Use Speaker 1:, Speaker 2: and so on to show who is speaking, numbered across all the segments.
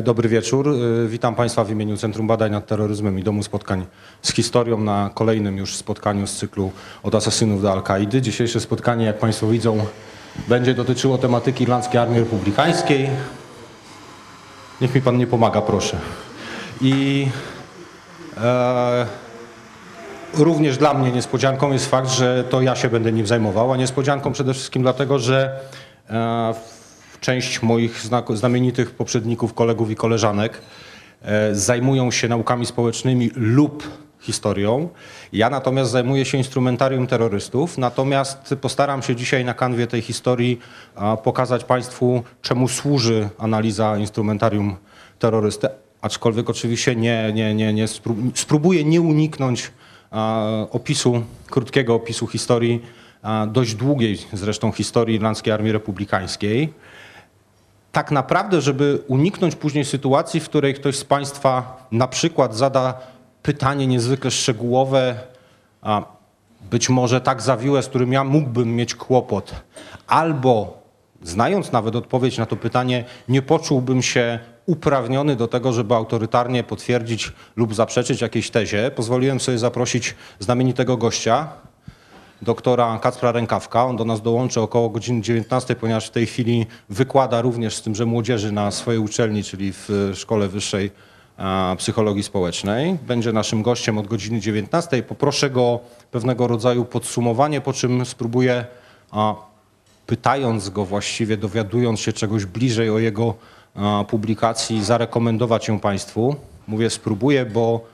Speaker 1: Dobry wieczór. E, Witam Państwa w imieniu Centrum Badań nad Terroryzmem i Domu Spotkań z Historią na kolejnym już spotkaniu z cyklu Od Asasynów do Al-Kaidy. Dzisiejsze spotkanie, jak Państwo widzą, będzie dotyczyło tematyki Irlandzkiej Armii Republikańskiej. Niech mi Pan nie pomaga, proszę. I e, również dla mnie niespodzianką jest fakt, że to ja się będę nim zajmował, a niespodzianką przede wszystkim dlatego, że e, część moich znamienitych poprzedników, kolegów i koleżanek e, zajmują się naukami społecznymi lub historią. Ja natomiast zajmuję się instrumentarium terrorystów, natomiast postaram się dzisiaj na kanwie tej historii pokazać Państwu, czemu służy analiza instrumentarium terrorysty, aczkolwiek oczywiście nie, nie, nie, nie spró- spróbuję nie uniknąć opisu, krótkiego opisu historii, dość długiej zresztą historii Irlandzkiej Armii Republikańskiej tak naprawdę, żeby uniknąć później sytuacji, w której ktoś z Państwa na przykład zada pytanie niezwykle szczegółowe, a być może tak zawiłe, z którym ja mógłbym mieć kłopot, albo znając nawet odpowiedź na to pytanie, nie poczułbym się uprawniony do tego, żeby autorytarnie potwierdzić lub zaprzeczyć jakiejś tezie, pozwoliłem sobie zaprosić znamienitego gościa, doktora Kacpra Rękawka. On do nas dołączy około godziny 19, ponieważ w tej chwili wykłada również z tymże młodzieży na swojej uczelni, czyli w Szkole Wyższej Psychologii Społecznej. Będzie naszym gościem od godziny 19. Poproszę go o pewnego rodzaju podsumowanie, po czym spróbuję, pytając go właściwie, dowiadując się czegoś bliżej o jego publikacji, zarekomendować ją Państwu. Mówię spróbuję, bo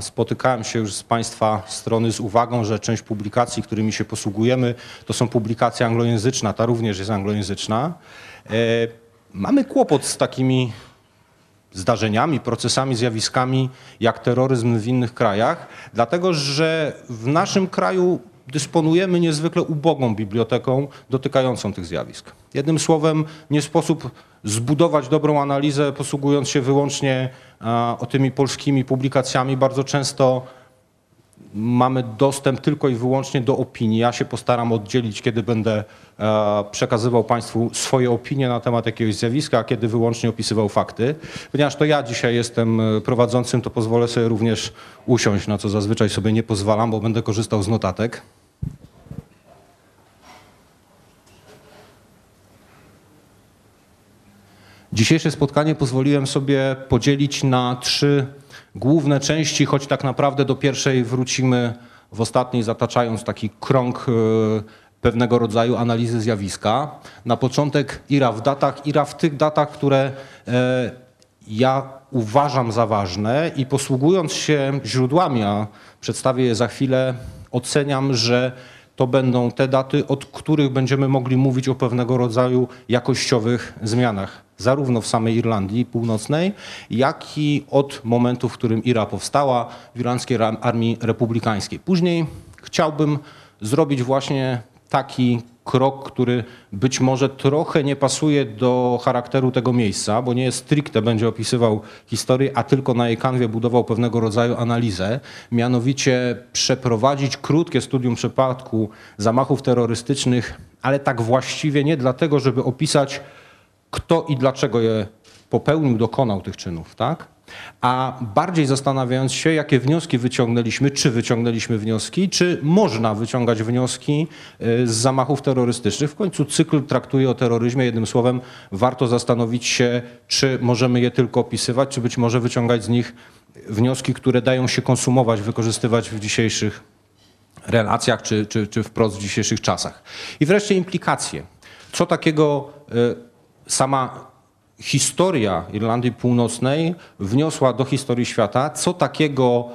Speaker 1: Spotykałem się już z Państwa strony z uwagą, że część publikacji, którymi się posługujemy, to są publikacje anglojęzyczne, ta również jest anglojęzyczna. E, Mamy kłopot z takimi zdarzeniami, procesami, zjawiskami jak terroryzm w innych krajach, dlatego że w naszym kraju dysponujemy niezwykle ubogą biblioteką dotykającą tych zjawisk. Jednym słowem, nie sposób zbudować dobrą analizę, posługując się wyłącznie o tymi polskimi publikacjami. Bardzo często mamy dostęp tylko i wyłącznie do opinii. Ja się postaram oddzielić, kiedy będę przekazywał Państwu swoje opinie na temat jakiegoś zjawiska, a kiedy wyłącznie opisywał fakty. Ponieważ to ja dzisiaj jestem e, prowadzącym, to pozwolę sobie również usiąść, na co zazwyczaj sobie nie pozwalam, bo będę korzystał z notatek. Dzisiejsze spotkanie pozwoliłem sobie podzielić na trzy główne części, choć tak naprawdę do pierwszej wrócimy w ostatniej, zataczając taki krąg e, pewnego rodzaju analizy zjawiska. Na początek IRA w datach, IRA w tych datach, które e, ja uważam za ważne i posługując się źródłami, a przedstawię je za chwilę, oceniam, że to będą te daty, od których będziemy mogli mówić o pewnego rodzaju jakościowych zmianach, zarówno w samej Irlandii Północnej, jak i od momentu, w którym IRA powstała w Irlandzkiej Armii Republikańskiej. Później chciałbym zrobić właśnie taki krok, który być może trochę nie pasuje do charakteru tego miejsca, bo nie jest stricte będzie opisywał historię, a tylko na jej kanwie budował pewnego rodzaju analizę, mianowicie przeprowadzić krótkie studium przypadku zamachów terrorystycznych, ale tak właściwie nie dlatego, żeby opisać kto i dlaczego je popełnił, dokonał tych czynów, tak? A bardziej zastanawiając się, jakie wnioski wyciągnęliśmy, czy wyciągnęliśmy wnioski, czy można wyciągać wnioski y, z zamachów terrorystycznych. W końcu cykl traktuje o terroryzmie. Jednym słowem, warto zastanowić się, czy możemy je tylko opisywać, czy być może wyciągać z nich wnioski, które dają się konsumować, wykorzystywać w dzisiejszych relacjach, czy, czy, czy wprost w dzisiejszych czasach. I wreszcie implikacje. Co takiego y, sama historia Irlandii Północnej wniosła do historii świata, co takiego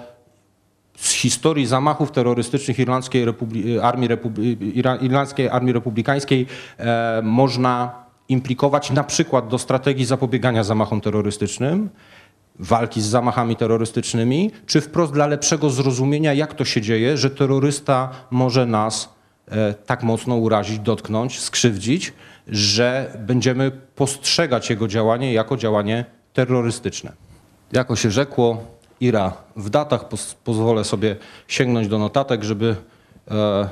Speaker 1: z historii zamachów terrorystycznych Irlandzkiej Republi- Armii, Republi- Irlandzkiej Armii Republikańskiej e, można implikować na przykład do strategii zapobiegania zamachom terrorystycznym, walki z zamachami terrorystycznymi, czy wprost dla lepszego zrozumienia, jak to się dzieje, że terrorysta może nas e, tak mocno urazić, dotknąć, skrzywdzić, że będziemy postrzegać jego działanie jako działanie terrorystyczne. Jako się rzekło, Ira w datach, poz, pozwolę sobie sięgnąć do notatek, żeby e,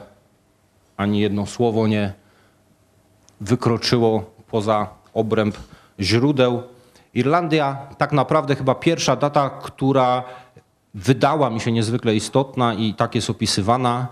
Speaker 1: ani jedno słowo nie wykroczyło poza obręb źródeł. Irlandia tak naprawdę chyba pierwsza data, która wydała mi się niezwykle istotna i tak jest opisywana,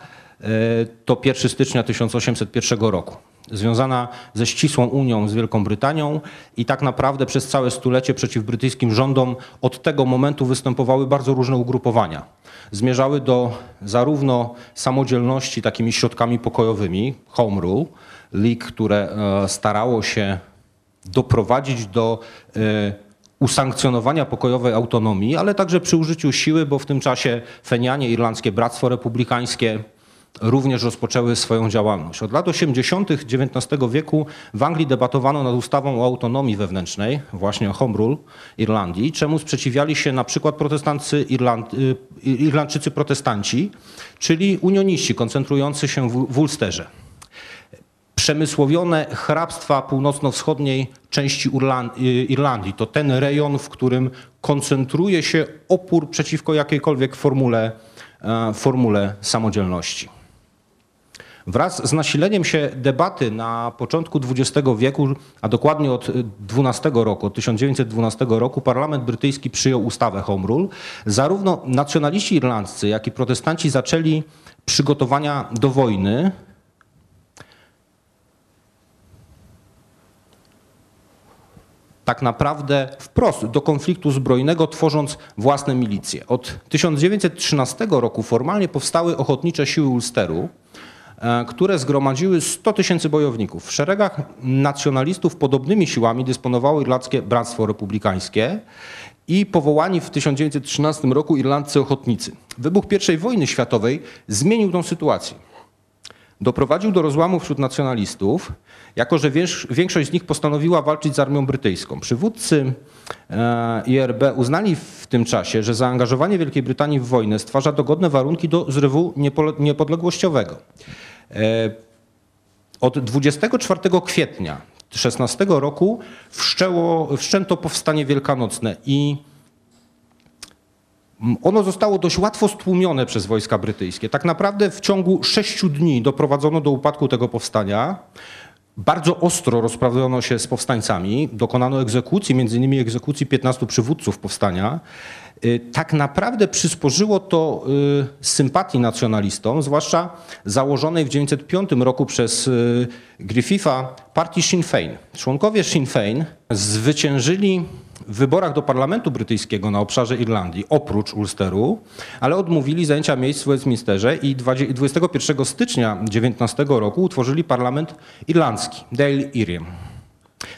Speaker 1: to 1 stycznia 1801 roku. Związana ze ścisłą unią z Wielką Brytanią i tak naprawdę przez całe stulecie przeciw brytyjskim rządom od tego momentu występowały bardzo różne ugrupowania. Zmierzały do zarówno samodzielności takimi środkami pokojowymi, home rule, league, które e, starało się doprowadzić do e, usankcjonowania pokojowej autonomii, ale także przy użyciu siły, bo w tym czasie Fenianie, Irlandzkie Bractwo Republikańskie również rozpoczęły swoją działalność. Od lat 80. XIX wieku w Anglii debatowano nad ustawą o autonomii wewnętrznej, właśnie o Home Rule Irlandii, czemu sprzeciwiali się na przykład protestancy Irland, y, Irlandczycy protestanci, czyli unioniści koncentrujący się w, Ulsterze przemysłowione hrabstwa północno-wschodniej części Irlandii. To ten rejon, w którym koncentruje się opór przeciwko jakiejkolwiek formule, e, formule samodzielności. Wraz z nasileniem się debaty na początku XX wieku, a dokładnie od 12 roku, od 1912 roku, parlament brytyjski przyjął ustawę Home Rule. Zarówno nacjonaliści irlandzcy, jak i protestanci zaczęli przygotowania do wojny tak naprawdę wprost do konfliktu zbrojnego, tworząc własne milicje. Od 1913 roku formalnie powstały ochotnicze siły Ulsteru, które zgromadziły 100 tysięcy bojowników. W szeregach nacjonalistów podobnymi siłami dysponowało Irlandzkie Bractwo Republikańskie i powołani w 1913 roku irlandzcy ochotnicy. Wybuch I wojny światowej zmienił tę sytuację doprowadził do rozłamu wśród nacjonalistów, jako że większość z nich postanowiła walczyć z armią brytyjską. Przywódcy e, IRB uznali w tym czasie, że zaangażowanie Wielkiej Brytanii w wojnę stwarza dogodne warunki do zrywu niepodległościowego. E, od 24 kwietnia 16 roku wszczęło, wszczęto powstanie wielkanocne i ono zostało dość łatwo stłumione przez wojska brytyjskie. Tak naprawdę w ciągu sześciu dni doprowadzono do upadku tego powstania. Bardzo ostro rozprawiono się z powstańcami, dokonano egzekucji, między innymi egzekucji 15 przywódców powstania. Y, tak naprawdę przysporzyło to y, sympatii nacjonalistom, zwłaszcza założonej w 1905 roku przez y, Griffitha partii Sinn Féin. Członkowie Sinn Féin zwyciężyli w wyborach do Parlamentu Brytyjskiego na obszarze Irlandii, oprócz Ulsteru, ale odmówili zajęcia miejsc w Westminsterze i 21 stycznia 19 roku utworzyli Parlament Irlandzki, Dáil Éireann.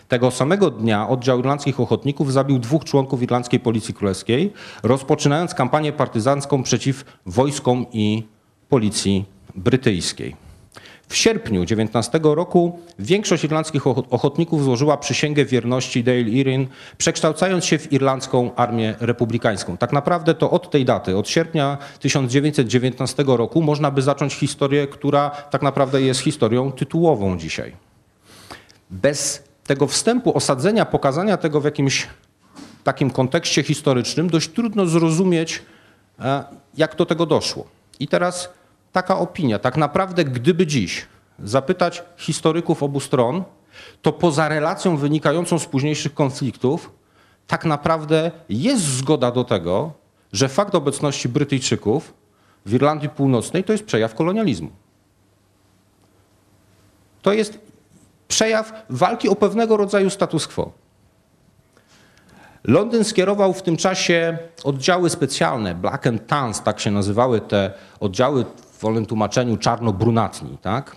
Speaker 1: Tego samego dnia oddział irlandzkich ochotników zabił dwóch członków irlandzkiej policji królewskiej, rozpoczynając kampanię partyzancką przeciw wojskom i policji brytyjskiej. W sierpniu 19 roku większość irlandzkich ochotników złożyła przysięgę wierności Dale Erin, przekształcając się w irlandzką armię republikańską. Tak naprawdę to od tej daty, od sierpnia 1919 roku można by zacząć historię, która tak naprawdę jest historią tytułową dzisiaj. Bez tego wstępu, osadzenia, pokazania tego w jakimś takim kontekście historycznym, dość trudno zrozumieć, e, jak do tego doszło. I teraz taka opinia. Tak naprawdę, gdyby dziś zapytać historyków obu stron, to poza relacją wynikającą z późniejszych konfliktów, tak naprawdę jest zgoda do tego, że fakt obecności Brytyjczyków w Irlandii Północnej to jest przejaw kolonializmu. To jest przejaw walki o pewnego rodzaju status quo. Londyn skierował w tym czasie oddziały specjalne, Black and Tans, tak się nazywały te oddziały w wolnym tłumaczeniu czarno-brunatni. Tak?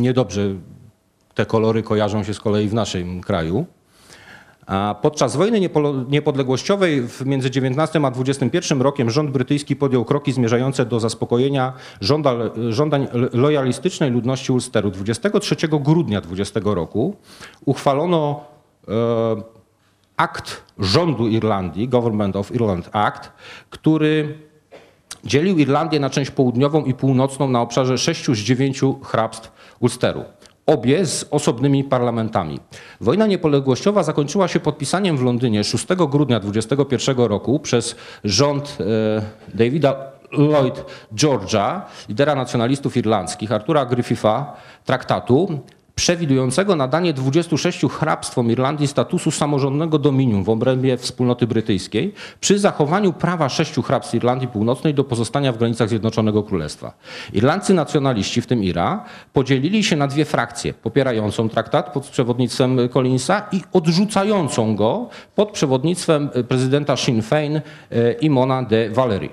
Speaker 1: Niedobrze te kolory kojarzą się z kolei w naszym kraju. Podczas wojny niepodległościowej między 19 a 21 rokiem rząd brytyjski podjął kroki zmierzające do zaspokojenia żąda, żądań lojalistycznej ludności Ulsteru. 23 grudnia 20 roku uchwalono e, akt rządu Irlandii, Government of Ireland Act, który dzielił Irlandię na część południową i północną na obszarze sześciu z dziewięciu hrabstw Ulsteru. Obie z osobnymi parlamentami. Wojna niepodległościowa zakończyła się podpisaniem w Londynie 6 grudnia 2021 roku przez rząd e, Davida Lloyd George'a, lidera nacjonalistów irlandzkich, Artura Griffitha, traktatu
Speaker 2: przewidującego nadanie 26 hrabstwom Irlandii statusu samorządnego dominium w obrębie wspólnoty brytyjskiej przy zachowaniu prawa sześciu hrabstw Irlandii Północnej do pozostania w granicach Zjednoczonego Królestwa. Irlandcy nacjonaliści, w tym IRA, podzielili się na dwie frakcje, popierającą traktat pod przewodnictwem Collinsa i odrzucającą go pod przewodnictwem prezydenta Sinn Féin e, Imona de Valery.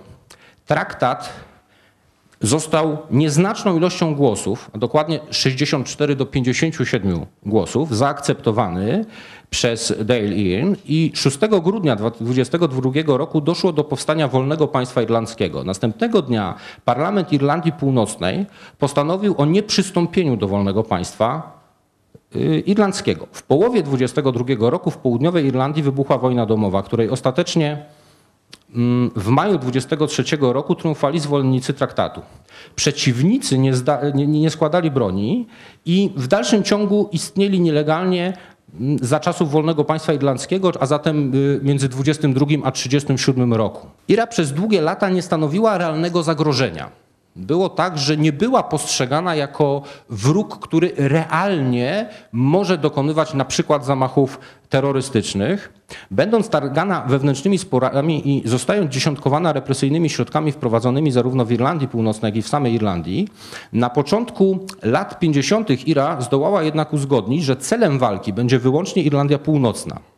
Speaker 2: Traktat został nieznaczną ilością głosów, a dokładnie 64 do 57 głosów, zaakceptowany przez Dale Ian i 6 grudnia 2022 roku doszło do powstania wolnego państwa irlandzkiego. Następnego dnia parlament Irlandii Północnej postanowił o nieprzystąpieniu do wolnego państwa y, irlandzkiego. W połowie 22 roku w południowej Irlandii wybuchła wojna domowa, której ostatecznie w maju 23 roku triumfali zwolennicy traktatu. Przeciwnicy nie, nie, nie, składali broni i w dalszym ciągu istnieli nielegalnie mm, za czasów wolnego państwa irlandzkiego, a zatem y, między 22 a 37 roku. Ira przez długie lata nie stanowiła realnego zagrożenia. Było tak, że nie była postrzegana jako wróg, który realnie może dokonywać na przykład zamachów terrorystycznych, będąc targana wewnętrznymi sporami i zostając dziesiątkowana represyjnymi środkami wprowadzonymi zarówno w Irlandii Północnej, jak i w samej Irlandii, na początku lat 50. Ira zdołała jednak uzgodnić, że celem walki będzie wyłącznie Irlandia Północna.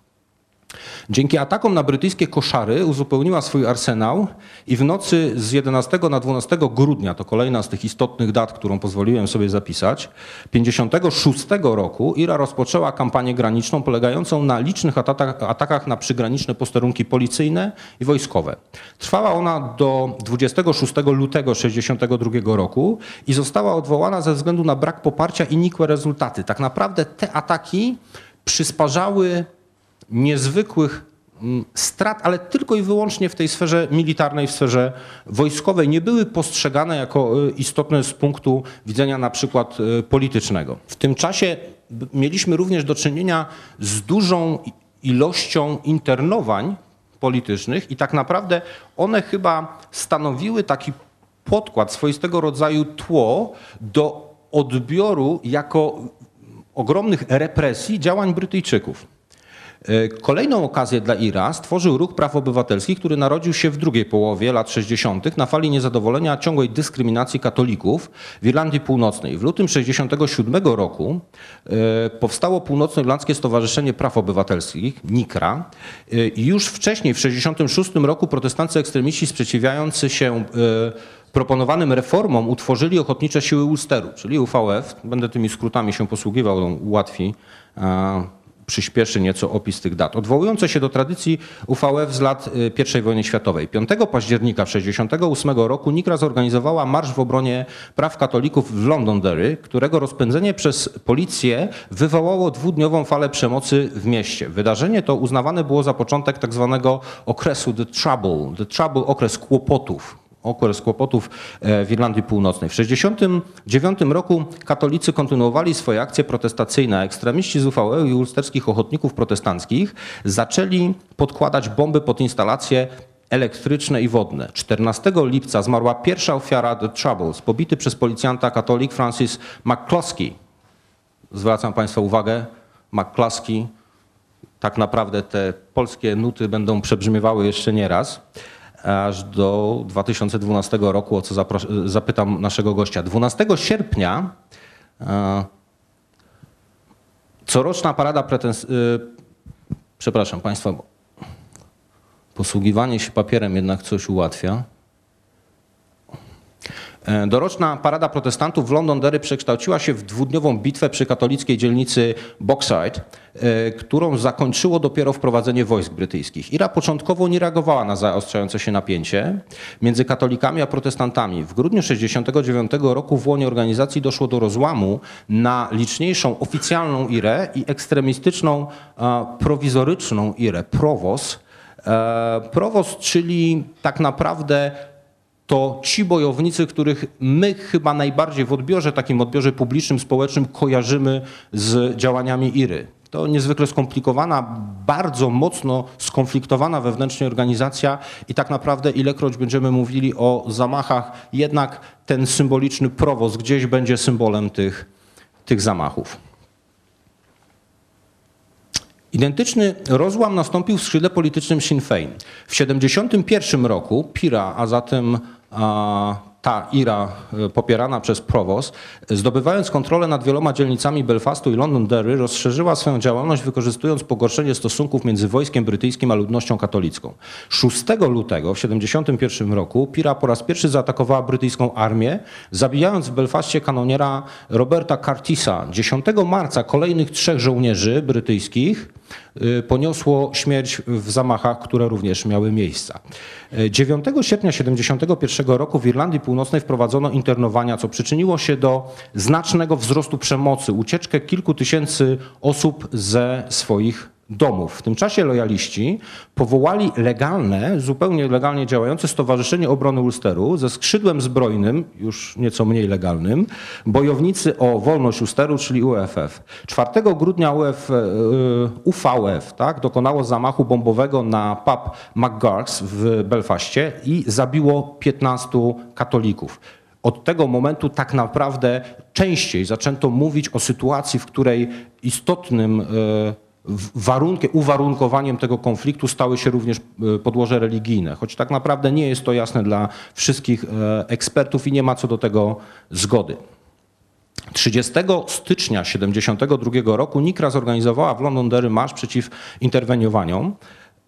Speaker 2: Dzięki atakom na brytyjskie koszary uzupełniła swój arsenał i w nocy z 11 na 12 grudnia, to kolejna z tych istotnych dat, którą pozwoliłem sobie zapisać, 56 roku Ira rozpoczęła kampanię graniczną polegającą na licznych atakach, na przygraniczne posterunki policyjne i wojskowe. Trwała ona do 26 lutego 62 roku i została odwołana ze względu na brak poparcia i nikłe rezultaty. Tak naprawdę te ataki przysparzały niezwykłych mm, strat, ale tylko i wyłącznie w tej sferze militarnej, w sferze wojskowej, nie były postrzegane jako e, istotne z punktu widzenia na przykład e, politycznego. W tym czasie mieliśmy również do czynienia z dużą ilością internowań politycznych i tak naprawdę one chyba stanowiły taki podkład, swoistego rodzaju tło do odbioru jako ogromnych represji działań Brytyjczyków. E, kolejną okazję dla IRA stworzył ruch praw obywatelskich, który narodził się w drugiej połowie lat 60. na fali niezadowolenia ciągłej dyskryminacji katolików w Irlandii Północnej. W lutym 67 roku e, powstało Północnoirlandzkie Stowarzyszenie Praw Obywatelskich, NIKRA. E, I już wcześniej, w 66 roku, protestanccy ekstremiści sprzeciwiający się proponowanym reformom utworzyli ochotnicze siły Ulsteru, czyli UVF. Będę tymi skrótami się posługiwał, ułatwi przyspieszy nieco opis tych dat. Odwołujące się do tradycji UVF z lat y, I wojny światowej. 5 października 1968 roku Nikra zorganizowała marsz w obronie praw katolików w Londonderry, którego rozpędzenie przez policję wywołało dwudniową falę przemocy w mieście. Wydarzenie to uznawane było za początek tak zwanego okresu The Trouble, The Trouble okres kłopotów, okres kłopotów e, w Irlandii Północnej. W 1969 roku katolicy kontynuowali swoje akcje protestacyjne. Ekstremiści z UVE i ulsterskich ochotników protestanckich zaczęli podkładać bomby pod instalacje elektryczne i wodne. 14 lipca zmarła pierwsza ofiara The Troubles, pobity przez policjanta katolik Francis McCloskey. Zwracam Państwa uwagę, McCloskey, tak naprawdę te polskie nuty będą przebrzmiewały jeszcze nieraz aż do 2012 roku, o co zapytam naszego gościa. 12 sierpnia e, coroczna parada pretens... E, przepraszam Państwa, posługiwanie się papierem jednak coś ułatwia. E, doroczna parada protestantów w Londonderry przekształciła się w dwudniową bitwę przy katolickiej dzielnicy Boxside, e, którą zakończyło dopiero wprowadzenie wojsk brytyjskich. Ira początkowo nie reagowała na zaostrzające się napięcie między katolikami a protestantami. W grudniu 1969 roku w łonie organizacji doszło do rozłamu na liczniejszą oficjalną Irę i ekstremistyczną prowizoryczną Irę, Provos. E, Provos, czyli tak naprawdę to ci bojownicy, których my chyba najbardziej w odbiorze, takim odbiorze publicznym, społecznym kojarzymy z działaniami IRY. To niezwykle skomplikowana, bardzo mocno skonfliktowana wewnętrznie organizacja i tak naprawdę ilekroć będziemy mówili o zamachach, jednak ten symboliczny prowoz gdzieś będzie symbolem tych, tych zamachów. Identyczny rozłam nastąpił w skrzydle politycznym Sinn Féin. W 1971 roku Pira, a zatem ta IRA e, popierana przez Provost, zdobywając kontrolę nad wieloma dzielnicami Belfastu i Londonderry, rozszerzyła swoją działalność wykorzystując pogorszenie stosunków między wojskiem brytyjskim a ludnością katolicką. 6 lutego w 1971 roku Pira po raz pierwszy zaatakowała brytyjską armię, zabijając w Belfaście kanoniera Roberta Curtisa. 10 marca kolejnych trzech żołnierzy brytyjskich poniosło śmierć w zamachach, które również miały miejsca. Y, 9 sierpnia 1971 roku w Irlandii Północnej wprowadzono internowania, co przyczyniło się do znacznego wzrostu przemocy, ucieczkę kilku tysięcy osób ze swoich domów. W tym czasie lojaliści powołali legalne, zupełnie legalnie działające Stowarzyszenie Obrony Ulsteru ze skrzydłem zbrojnym, już nieco mniej legalnym, bojownicy o wolność Ulsteru, czyli UFF. 4 grudnia UF, e, UVF tak, dokonało zamachu bombowego na pub McGurk's w Belfaście i zabiło 15 katolików. Od tego momentu tak naprawdę częściej zaczęto mówić o sytuacji, w której istotnym e, warunkiem, uwarunkowaniem tego konfliktu stały się również e, podłoże religijne, choć tak naprawdę nie jest to jasne dla wszystkich e, ekspertów i nie ma co do tego zgody. 30 stycznia 1972 roku NIKRA zorganizowała w Londonderry marsz przeciw interweniowaniom,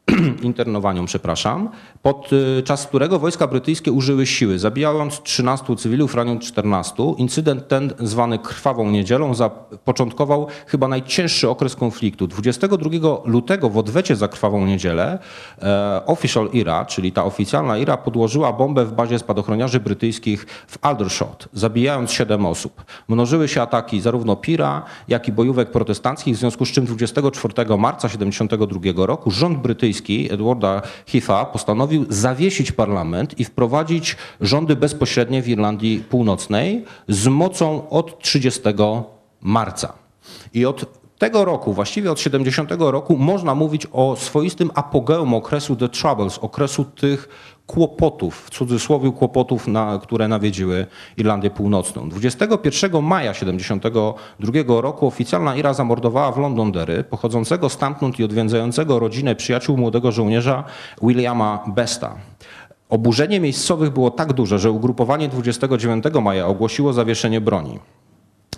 Speaker 2: internowaniom, przepraszam, podczas którego wojska brytyjskie użyły siły, zabijając 13 cywilów, raniąc 14. Incydent ten, zwany Krwawą Niedzielą, zapoczątkował chyba najcięższy okres konfliktu. 22 lutego w odwecie za Krwawą Niedzielę e, Official IRA, czyli ta oficjalna IRA, podłożyła bombę w bazie spadochroniarzy brytyjskich w Aldershot, zabijając 7 osób. Mnożyły się ataki zarówno PIRA, jak i bojówek protestanckich, w związku z czym 24 marca 1972 roku rząd brytyjski Edwarda Heatha postanowił zawiesić parlament i wprowadzić rządy bezpośrednie w Irlandii Północnej z mocą od 30 marca. I od tego roku, właściwie od 70 roku, można mówić o swoistym apogeum okresu The Troubles, okresu tych kłopotów, w cudzysłowie kłopotów, na, które nawiedziły Irlandię Północną. 21 maja 72 roku oficjalna IRA zamordowała w Londonderry pochodzącego stamtąd i odwiedzającego rodzinę przyjaciół młodego żołnierza Williama Besta. Oburzenie miejscowych było tak duże, że ugrupowanie 29 maja ogłosiło zawieszenie broni.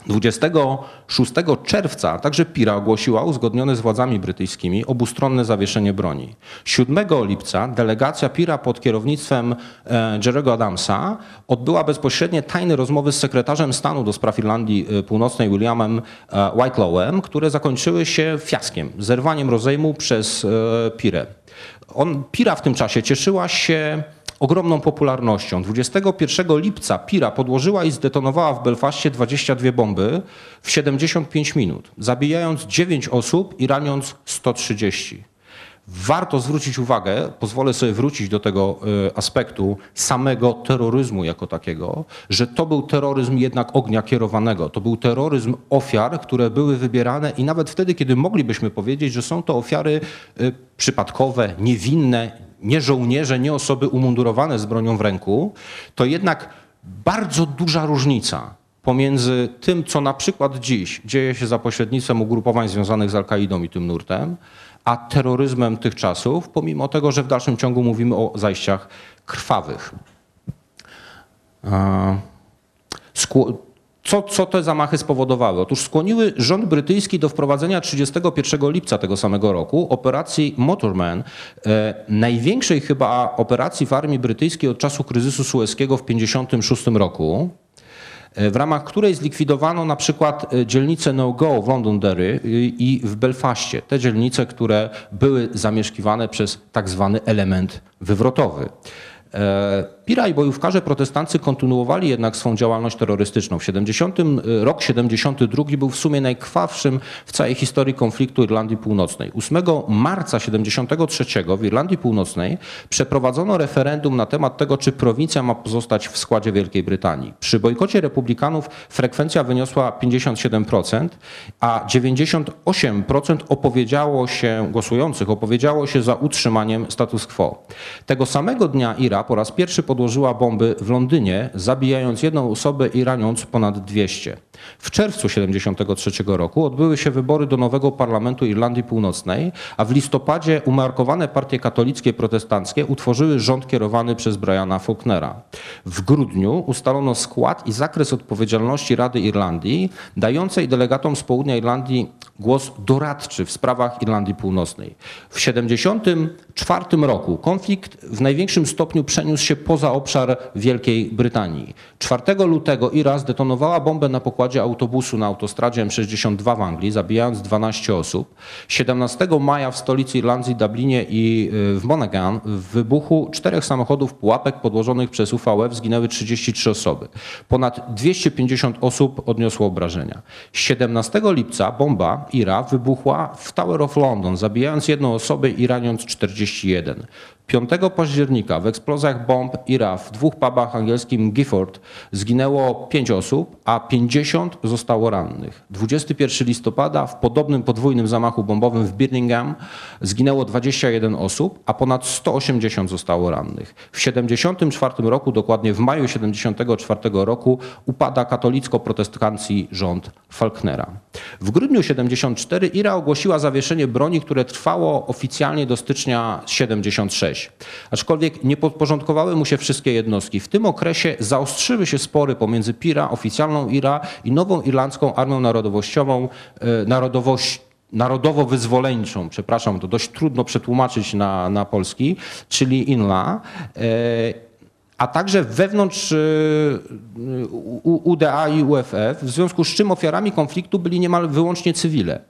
Speaker 2: 26 czerwca także Pira ogłosiła uzgodnione z władzami brytyjskimi obustronne zawieszenie broni. 7 lipca delegacja Pira pod kierownictwem e, Jerego Adamsa odbyła bezpośrednie tajne rozmowy z sekretarzem stanu do spraw Irlandii e, Północnej Williamem e, Whitelawem, które zakończyły się fiaskiem, zerwaniem rozejmu przez Pirę. On, Pira w tym czasie cieszyła się ogromną popularnością. 21 lipca Pira podłożyła i zdetonowała w Belfaście 22 bomby w 75 minut, zabijając 9 osób i raniąc 130. Warto zwrócić uwagę, pozwolę sobie wrócić do tego e, aspektu samego terroryzmu jako takiego, że to był terroryzm jednak ognia kierowanego. To był terroryzm ofiar, które były wybierane i nawet wtedy, kiedy moglibyśmy powiedzieć, że są to ofiary e, przypadkowe, niewinne, nie żołnierze, nie osoby umundurowane z bronią w ręku, to jednak bardzo duża różnica pomiędzy tym, co na przykład dziś dzieje się za pośrednictwem ugrupowań związanych z Al-Kaidą i tym nurtem, a terroryzmem tych czasów, pomimo tego, że w dalszym ciągu mówimy o zajściach krwawych. Co, co te zamachy spowodowały? Otóż skłoniły rząd brytyjski do wprowadzenia 31 lipca tego samego roku operacji Motorman, e, największej chyba operacji w armii brytyjskiej od czasu kryzysu sueskiego w 1956 roku w ramach której zlikwidowano na przykład e, dzielnicę No-Go w Londonderry i w Belfaście. Te dzielnice, które były zamieszkiwane przez tak zwany element wywrotowy. E, Pira i bojówkarze protestancy kontynuowali jednak swą działalność terrorystyczną. W 70, y, rok 72 był w sumie najkrwawszym w całej historii konfliktu Irlandii Północnej. 8 marca 73 w Irlandii Północnej przeprowadzono referendum na temat tego, czy prowincja ma pozostać w składzie Wielkiej Brytanii. Przy bojkocie republikanów frekwencja wyniosła 57%, a 98% opowiedziało się, głosujących opowiedziało się za utrzymaniem status quo. Tego samego dnia IRA Ira po raz pierwszy podłożyła bomby w Londynie, zabijając jedną osobę i raniąc ponad 200. W czerwcu 1973 roku odbyły się wybory do nowego parlamentu Irlandii Północnej, a w listopadzie umarkowane partie katolickie i protestanckie utworzyły rząd kierowany przez Briana Faulknera. W grudniu ustalono skład i zakres odpowiedzialności Rady Irlandii, dającej delegatom z południa Irlandii głos doradczy w sprawach Irlandii Północnej. W 1974 roku konflikt w największym stopniu przeniósł się poza obszar Wielkiej Brytanii. 4 lutego Ira zdetonowała bombę na pokładzie autobusu na autostradzie M62 w Anglii, zabijając 12 osób. 17 maja w stolicy Irlandii, Dublinie i y, w Monaghan w wybuchu czterech samochodów pułapek podłożonych przez UVF zginęły 33 osoby. Ponad 250 osób odniosło obrażenia. 17 lipca bomba Ira wybuchła w Tower of London, zabijając jedną osobę i raniąc 31. 5 października w eksplozjach bomb Ira w dwóch pubach angielskim Gifford zginęło 5 osób, a 50 zostało rannych. 21 listopada w podobnym podwójnym zamachu bombowym w Birmingham zginęło 21 osób, a ponad 180 zostało rannych. W 74 roku, dokładnie w maju 74 roku upada katolicko-protestancki rząd Faulknera. W grudniu 74 Ira ogłosiła zawieszenie broni, które trwało oficjalnie do stycznia 76. Aczkolwiek nie podporządkowały mu się wszystkie jednostki. W tym okresie zaostrzyły się spory pomiędzy PIRA, oficjalną IRA i nową irlandzką armią narodowościową, e, narodowo-wyzwoleńczą, przepraszam, to dość trudno przetłumaczyć na, na polski, czyli INLA. E, a także wewnątrz y, U- UDA i UFF, w związku z czym ofiarami konfliktu byli niemal wyłącznie cywile. Y,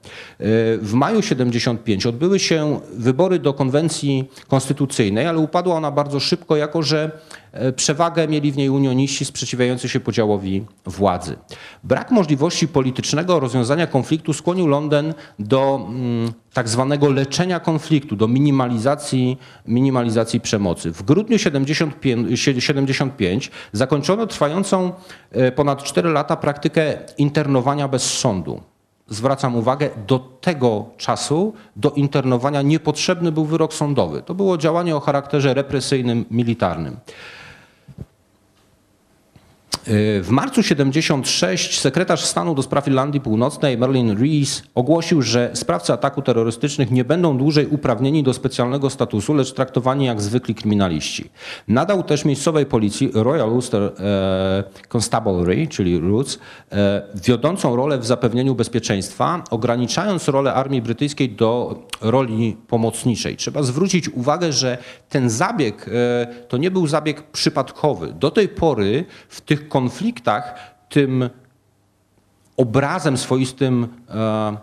Speaker 2: W maju 75 odbyły się wybory do konwencji konstytucyjnej, ale upadła ona bardzo szybko, jako że e, przewagę mieli w niej unioniści sprzeciwiający się podziałowi władzy. Brak możliwości politycznego rozwiązania konfliktu skłonił Londyn do mm, tak zwanego leczenia konfliktu, do minimalizacji, minimalizacji przemocy. W grudniu 75, 75 zakończono trwającą e, ponad 4 lata praktykę internowania bez sądu. Zwracam uwagę, do tego czasu do internowania niepotrzebny był wyrok sądowy. To było działanie o charakterze represyjnym, militarnym. W marcu 76 sekretarz stanu do spraw Irlandii Północnej Merlin Rees ogłosił, że sprawcy ataku terrorystycznych nie będą dłużej uprawnieni do specjalnego statusu, lecz traktowani jak zwykli kryminaliści. Nadał też miejscowej policji Royal Ulster e, Constabulary, czyli RUTS, e, wiodącą rolę w zapewnieniu bezpieczeństwa, ograniczając rolę armii brytyjskiej do roli pomocniczej. Trzeba zwrócić uwagę, że ten zabieg e, to nie był zabieg przypadkowy. Do tej pory w tych konfliktach tym obrazem swoistym, e,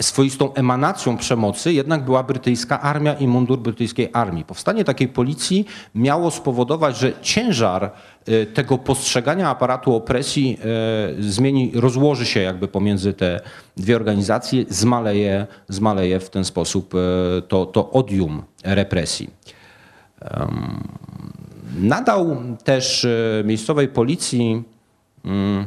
Speaker 2: swoistą emanacją przemocy jednak była brytyjska armia i mundur brytyjskiej armii. Powstanie takiej policji miało spowodować, że ciężar e, tego postrzegania aparatu opresji e, zmieni, rozłoży się jakby pomiędzy te dwie organizacje, zmaleje, zmaleje w ten sposób to, to odium represji. Nadał też e, miejscowej policji mm,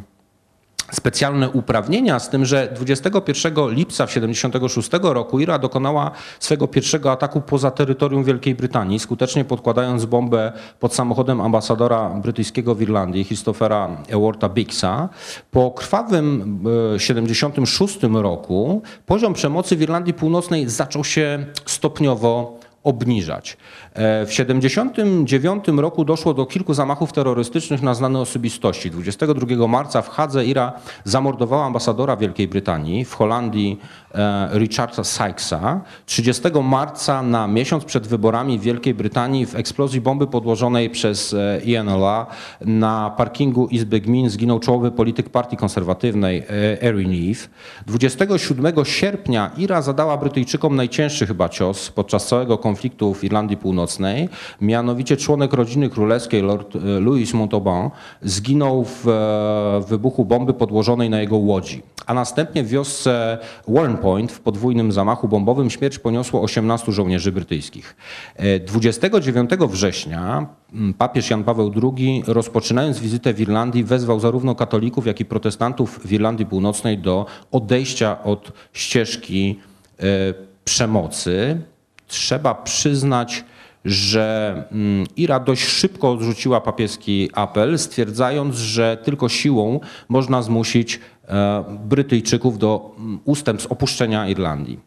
Speaker 2: specjalne uprawnienia, z tym, że 21 lipca w 76 roku Ira dokonała swego pierwszego ataku poza terytorium Wielkiej Brytanii, skutecznie podkładając bombę pod samochodem ambasadora brytyjskiego w Irlandii, Christophera Ewarta Biggsa. Po krwawym e, 76 roku poziom przemocy w Irlandii Północnej zaczął się stopniowo obniżać. E, W 1979 roku doszło do kilku zamachów terrorystycznych na znane osobistości. 22 marca w Hadze Ira zamordowała ambasadora Wielkiej Brytanii w Holandii e, Richarda Sykesa. 30 marca na miesiąc przed wyborami w Wielkiej Brytanii w eksplozji bomby podłożonej przez e, INLA na parkingu Izby Gmin zginął czołowy polityk partii konserwatywnej Erin Eve. 27 sierpnia Ira zadała Brytyjczykom najcięższy chyba cios podczas całego konfliktu w Irlandii Północnej. Mianowicie członek rodziny królewskiej, Lord e, Louis Montauban, zginął w e, wybuchu bomby podłożonej na jego łodzi. A następnie w wiosce Warren Point w podwójnym zamachu bombowym śmierć poniosło 18 żołnierzy brytyjskich. E, 29 września m, papież Jan Paweł II, rozpoczynając wizytę w Irlandii, wezwał zarówno katolików, jak i protestantów w Irlandii Północnej do odejścia od ścieżki e, przemocy. Trzeba przyznać, że mm, Ira dość szybko odrzuciła papieski apel, stwierdzając, że tylko siłą można zmusić e, Brytyjczyków do mm, ustępstw opuszczenia Irlandii.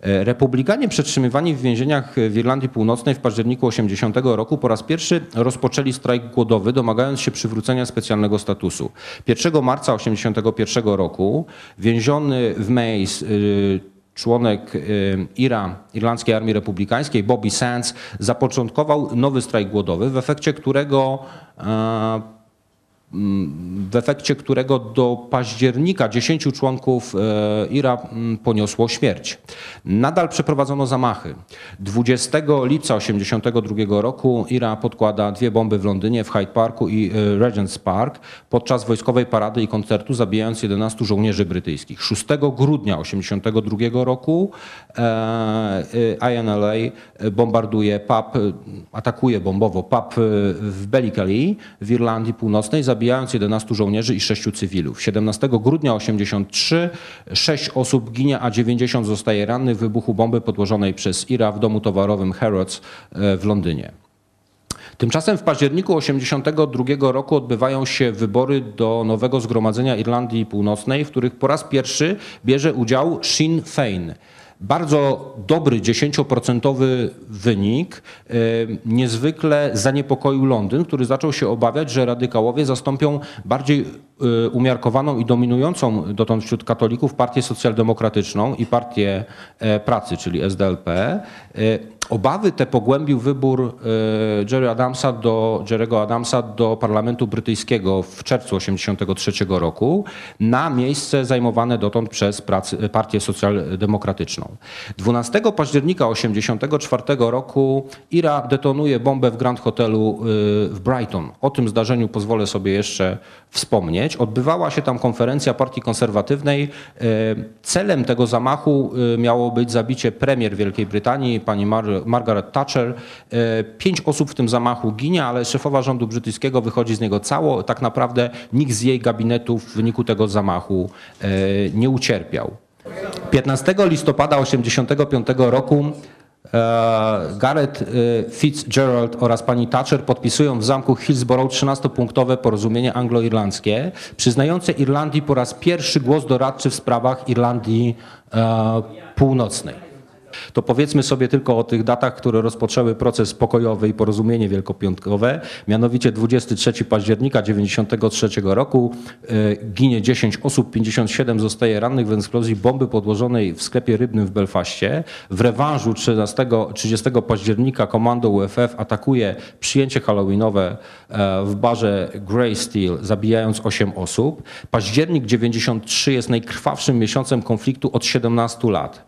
Speaker 2: E, Republikanie przetrzymywani w więzieniach w Irlandii Północnej w październiku 80 roku po raz pierwszy rozpoczęli strajk głodowy, domagając się przywrócenia specjalnego statusu. 1 marca 81 roku więziony w Mays y, członek y, IRA, Irlandzkiej Armii Republikańskiej, Bobby Sands, zapoczątkował nowy strajk głodowy, w efekcie którego e, w efekcie którego do października 10 członków e, IRA mm, poniosło śmierć. Nadal przeprowadzono zamachy. 20 lipca 1982 roku IRA podkłada dwie bomby w Londynie, w Hyde Parku i e, Regent's Park podczas wojskowej parady i koncertu, zabijając 11 żołnierzy brytyjskich. 6 grudnia 1982 roku e, INLA bombarduje pub, atakuje bombowo pub w Ballycully w Irlandii Północnej, zabijając 11 żołnierzy i 6 cywilów. 17 grudnia 83 6 osób ginie, a 90 zostaje rannych w wybuchu bomby podłożonej przez IRA w domu towarowym Harrods e, w Londynie. Tymczasem w październiku 1982 roku odbywają się wybory do nowego zgromadzenia Irlandii Północnej, w których po raz pierwszy bierze udział Sinn Féin. Bardzo dobry 10% wynik e, niezwykle zaniepokoił Londyn, który zaczął się obawiać, że radykałowie zastąpią bardziej umiarkowaną i dominującą dotąd wśród katolików partię socjaldemokratyczną i partię e, pracy, czyli SDLP. Obawy te pogłębił wybór Jerry Adamsa do, Jerry'ego Adamsa do parlamentu brytyjskiego w czerwcu 1983 roku na miejsce zajmowane dotąd przez pracy, partię socjaldemokratyczną. 12 października 1984 roku Ira detonuje bombę w Grand Hotelu w Brighton. O tym zdarzeniu pozwolę sobie jeszcze wspomnieć. Odbywała się tam konferencja Partii Konserwatywnej. Celem tego zamachu miało być zabicie premier Wielkiej Brytanii, pani Mar Margaret Thatcher. Pięć osób w tym zamachu ginie, ale szefowa rządu brytyjskiego wychodzi z niego cało. Tak naprawdę nikt z jej gabinetu w wyniku tego zamachu nie ucierpiał. 15 listopada 1985 roku e, Gareth e, Fitzgerald oraz pani Thatcher podpisują w zamku Hillsborough 13-punktowe porozumienie anglo-irlandzkie, przyznające Irlandii po raz pierwszy głos doradczy w sprawach Irlandii e, Północnej. To powiedzmy sobie tylko o tych datach, które rozpoczęły proces pokojowy i porozumienie wielkopiątkowe. Mianowicie 23 października 1993 roku e, ginie 10 osób, 57 zostaje rannych w eksplozji bomby podłożonej w sklepie rybnym w Belfaście. W rewanżu 13, 30 października komando UFF atakuje przyjęcie halloweenowe e, w barze Grey Steel, zabijając 8 osób. Październik 93 jest najkrwawszym miesiącem konfliktu od 17 lat.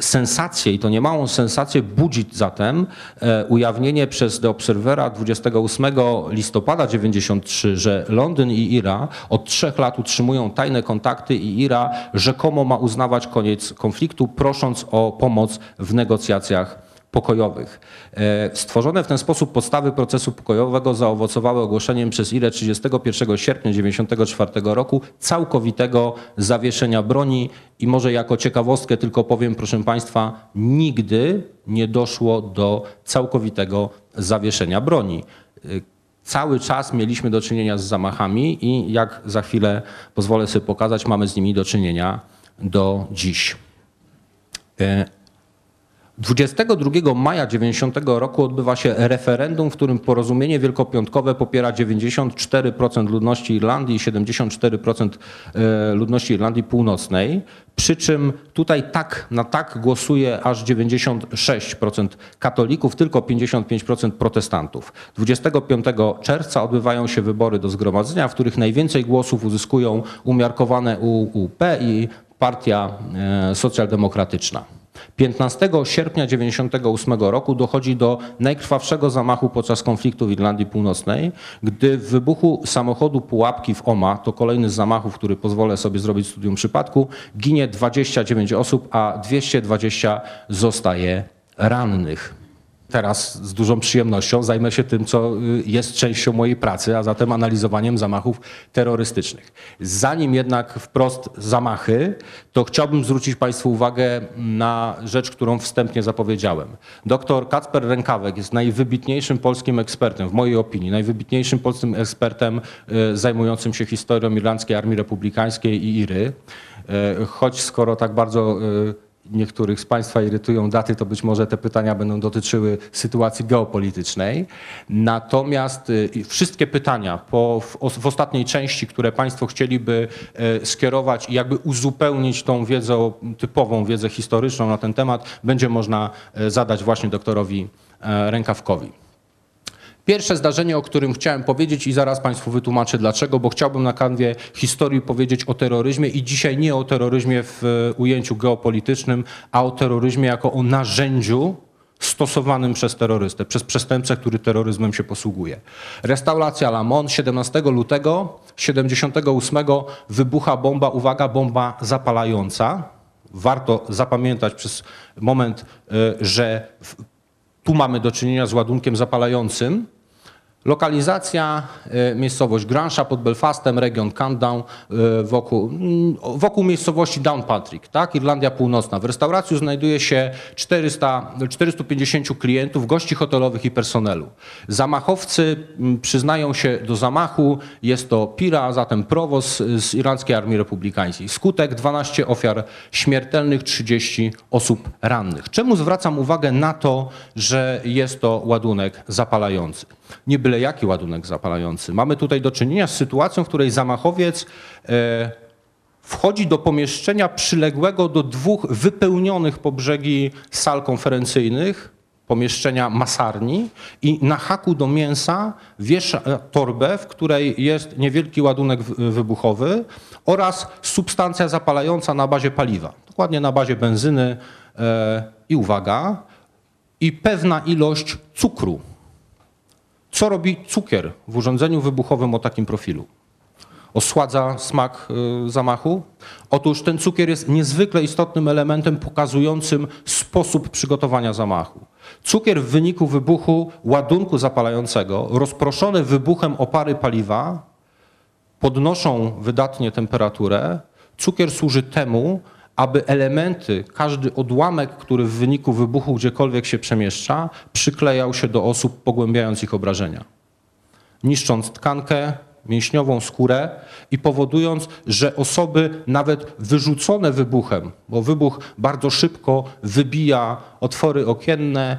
Speaker 2: Sensację, i to niemałą sensację, budzi zatem e, ujawnienie przez The Observera 28 listopada 93, że Londyn i Ira od trzech lat utrzymują tajne kontakty i Ira rzekomo ma uznawać koniec konfliktu, prosząc o pomoc w negocjacjach pokojowych. E, Stworzone w ten sposób podstawy procesu pokojowego zaowocowały ogłoszeniem przez IRE 31 sierpnia 1994 roku całkowitego zawieszenia broni i może jako ciekawostkę tylko powiem, proszę Państwa, nigdy nie doszło do całkowitego zawieszenia broni. E, Cały czas mieliśmy do czynienia z zamachami i jak za chwilę pozwolę sobie pokazać, mamy z nimi do czynienia do dziś. E, 22 maja 90 roku odbywa się referendum, w którym porozumienie wielkopiątkowe popiera 94% ludności Irlandii i 74% e, ludności Irlandii Północnej. Przy czym tutaj tak na tak głosuje aż 96% katolików, tylko 55% protestantów. 25 czerwca odbywają się wybory do zgromadzenia, w których najwięcej głosów uzyskują umiarkowane UUP i Partia e, Socjaldemokratyczna. 15 sierpnia 1998 roku dochodzi do najkrwawszego zamachu podczas konfliktu w Irlandii Północnej, gdy w wybuchu samochodu pułapki w Oma, to kolejny z zamachów, który pozwolę sobie zrobić studium przypadku, ginie 29 osób, a 220 zostaje rannych. Teraz z dużą przyjemnością zajmę się tym, co y, jest częścią mojej pracy, a zatem analizowaniem zamachów terrorystycznych. Zanim jednak wprost zamachy, to chciałbym zwrócić Państwu uwagę na rzecz, którą wstępnie zapowiedziałem. Doktor Kacper Rękawek jest najwybitniejszym polskim ekspertem, w mojej opinii, najwybitniejszym polskim ekspertem y, zajmującym się historią Irlandzkiej Armii Republikańskiej i IRY. Y, Choć skoro tak bardzo niektórych z Państwa irytują daty, to być może te pytania będą dotyczyły sytuacji geopolitycznej. Natomiast y, wszystkie pytania po, w, os- w ostatniej części, które Państwo chcieliby e, skierować i jakby uzupełnić tą wiedzę, typową wiedzę historyczną na ten temat, będzie można e, zadać właśnie doktorowi e, Rękawkowi. Pierwsze zdarzenie, o którym chciałem powiedzieć i zaraz Państwu wytłumaczę dlaczego, bo chciałbym na kanwie historii powiedzieć o terroryzmie i dzisiaj nie o terroryzmie w e, ujęciu geopolitycznym, a o terroryzmie jako o narzędziu stosowanym przez terrorystę, przez przestępcę, który terroryzmem się posługuje. Restauracja Lamon 17 lutego 78 wybucha bomba, uwaga, bomba zapalająca. Warto zapamiętać przez moment, e, że tu mamy do czynienia z ładunkiem zapalającym. Lokalizacja, e, miejscowość Gransha pod Belfastem, region Countdown, e, wokół, mm, wokół miejscowości Downpatrick, tak? Irlandia Północna. W restauracji znajduje się 400, 450 klientów, gości hotelowych i personelu. Zamachowcy mm, przyznają się do zamachu, jest to Pira, a zatem prowoz z Irlandzkiej Armii Republikańskiej. Skutek 12 ofiar śmiertelnych, 30 osób rannych. Czemu zwracam uwagę na to, że jest to ładunek zapalający? Nie byle jaki ładunek zapalający. Mamy tutaj do czynienia z sytuacją, w której zamachowiec e, wchodzi do pomieszczenia przyległego do dwóch wypełnionych po brzegi sal konferencyjnych, pomieszczenia masarni i na haku do mięsa wiesza torbę, w której jest niewielki ładunek wy- wybuchowy oraz substancja zapalająca na bazie paliwa, dokładnie na bazie benzyny e, i uwaga, i pewna ilość cukru. Co robi cukier w urządzeniu wybuchowym o takim profilu? Osładza smak y, zamachu? Otóż ten cukier jest niezwykle istotnym elementem pokazującym sposób przygotowania zamachu. Cukier w wyniku wybuchu ładunku zapalającego, rozproszony wybuchem opary paliwa, podnoszą wydatnie temperaturę. Cukier służy temu, aby elementy, każdy odłamek, który w wyniku wybuchu gdziekolwiek się przemieszcza, przyklejał się do osób, pogłębiając ich obrażenia. Niszcząc tkankę, mięśniową skórę i powodując, że osoby nawet wyrzucone wybuchem, bo wybuch bardzo szybko wybija otwory okienne,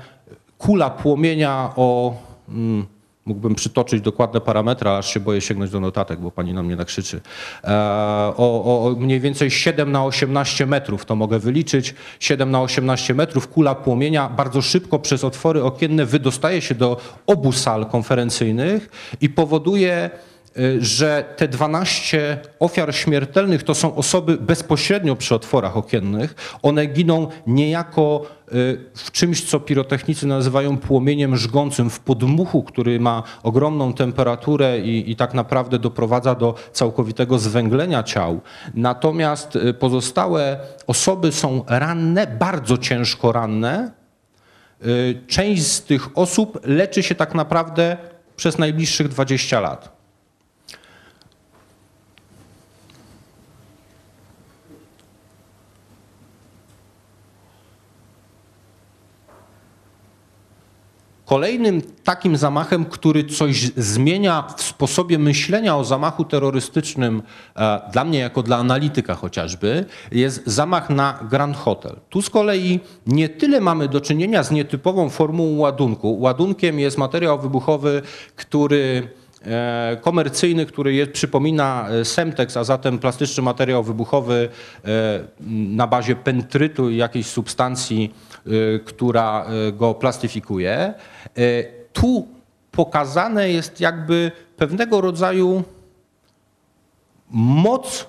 Speaker 2: kula płomienia o, mm, mógłbym przytoczyć dokładne parametry, aż się boję sięgnąć do notatek, bo pani na mnie nakrzyczy, e, o, o mniej więcej 7 na 18 metrów, to mogę wyliczyć, 7 na 18 metrów, kula płomienia. Bardzo szybko przez otwory okienne wydostaje się do obu sal konferencyjnych i powoduje że te 12 ofiar śmiertelnych to są osoby bezpośrednio przy otworach okiennych. One giną niejako y, w czymś, co pirotechnicy nazywają płomieniem żgącym, w podmuchu, który ma ogromną temperaturę i, i tak naprawdę doprowadza do całkowitego zwęglenia ciał. Natomiast y, pozostałe osoby są ranne, bardzo ciężko ranne. Y, Część z tych osób leczy się tak naprawdę przez najbliższych 20 lat. Kolejnym takim zamachem, który coś zmienia w sposobie myślenia o zamachu terrorystycznym, e, dla mnie jako dla analityka chociażby, jest zamach na Grand Hotel. Tu z kolei nie tyle mamy do czynienia z nietypową formułą ładunku. Ładunkiem jest materiał wybuchowy, który komercyjny, który jest, przypomina e, Semtex, a zatem plastyczny materiał wybuchowy e, na bazie pentrytu i jakiejś substancji, e, która e, go plastyfikuje. E, Tu pokazane jest jakby pewnego rodzaju moc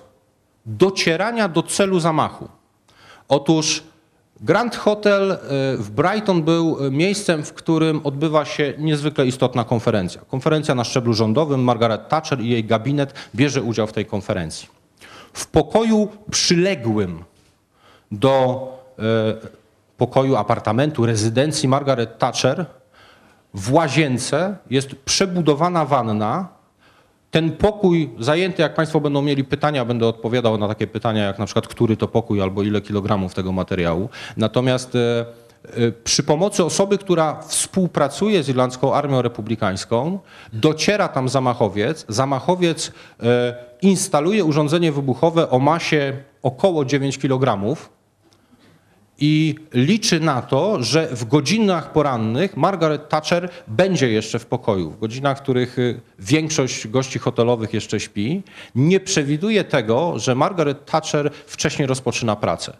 Speaker 2: docierania do celu zamachu. Otóż Grand Hotel e, w Brighton był e, miejscem, w którym odbywa się niezwykle istotna konferencja. Konferencja na szczeblu rządowym. Margaret Thatcher i jej gabinet bierze udział w tej konferencji. W pokoju przyległym do e, pokoju apartamentu, rezydencji Margaret Thatcher w łazience jest przebudowana wanna. Ten pokój zajęty, jak Państwo będą mieli pytania, będę odpowiadał na takie pytania, jak na przykład, który to pokój albo ile kilogramów tego materiału. Natomiast e, e, przy pomocy osoby, która współpracuje z Irlandzką Armią Republikańską, dociera tam zamachowiec. Zamachowiec e, instaluje urządzenie wybuchowe o masie około 9 kilogramów i liczy na to, że w godzinach porannych Margaret Thatcher będzie jeszcze w pokoju, w godzinach, w których y, większość gości hotelowych jeszcze śpi. Nie przewiduje tego, że Margaret Thatcher wcześniej rozpoczyna pracę.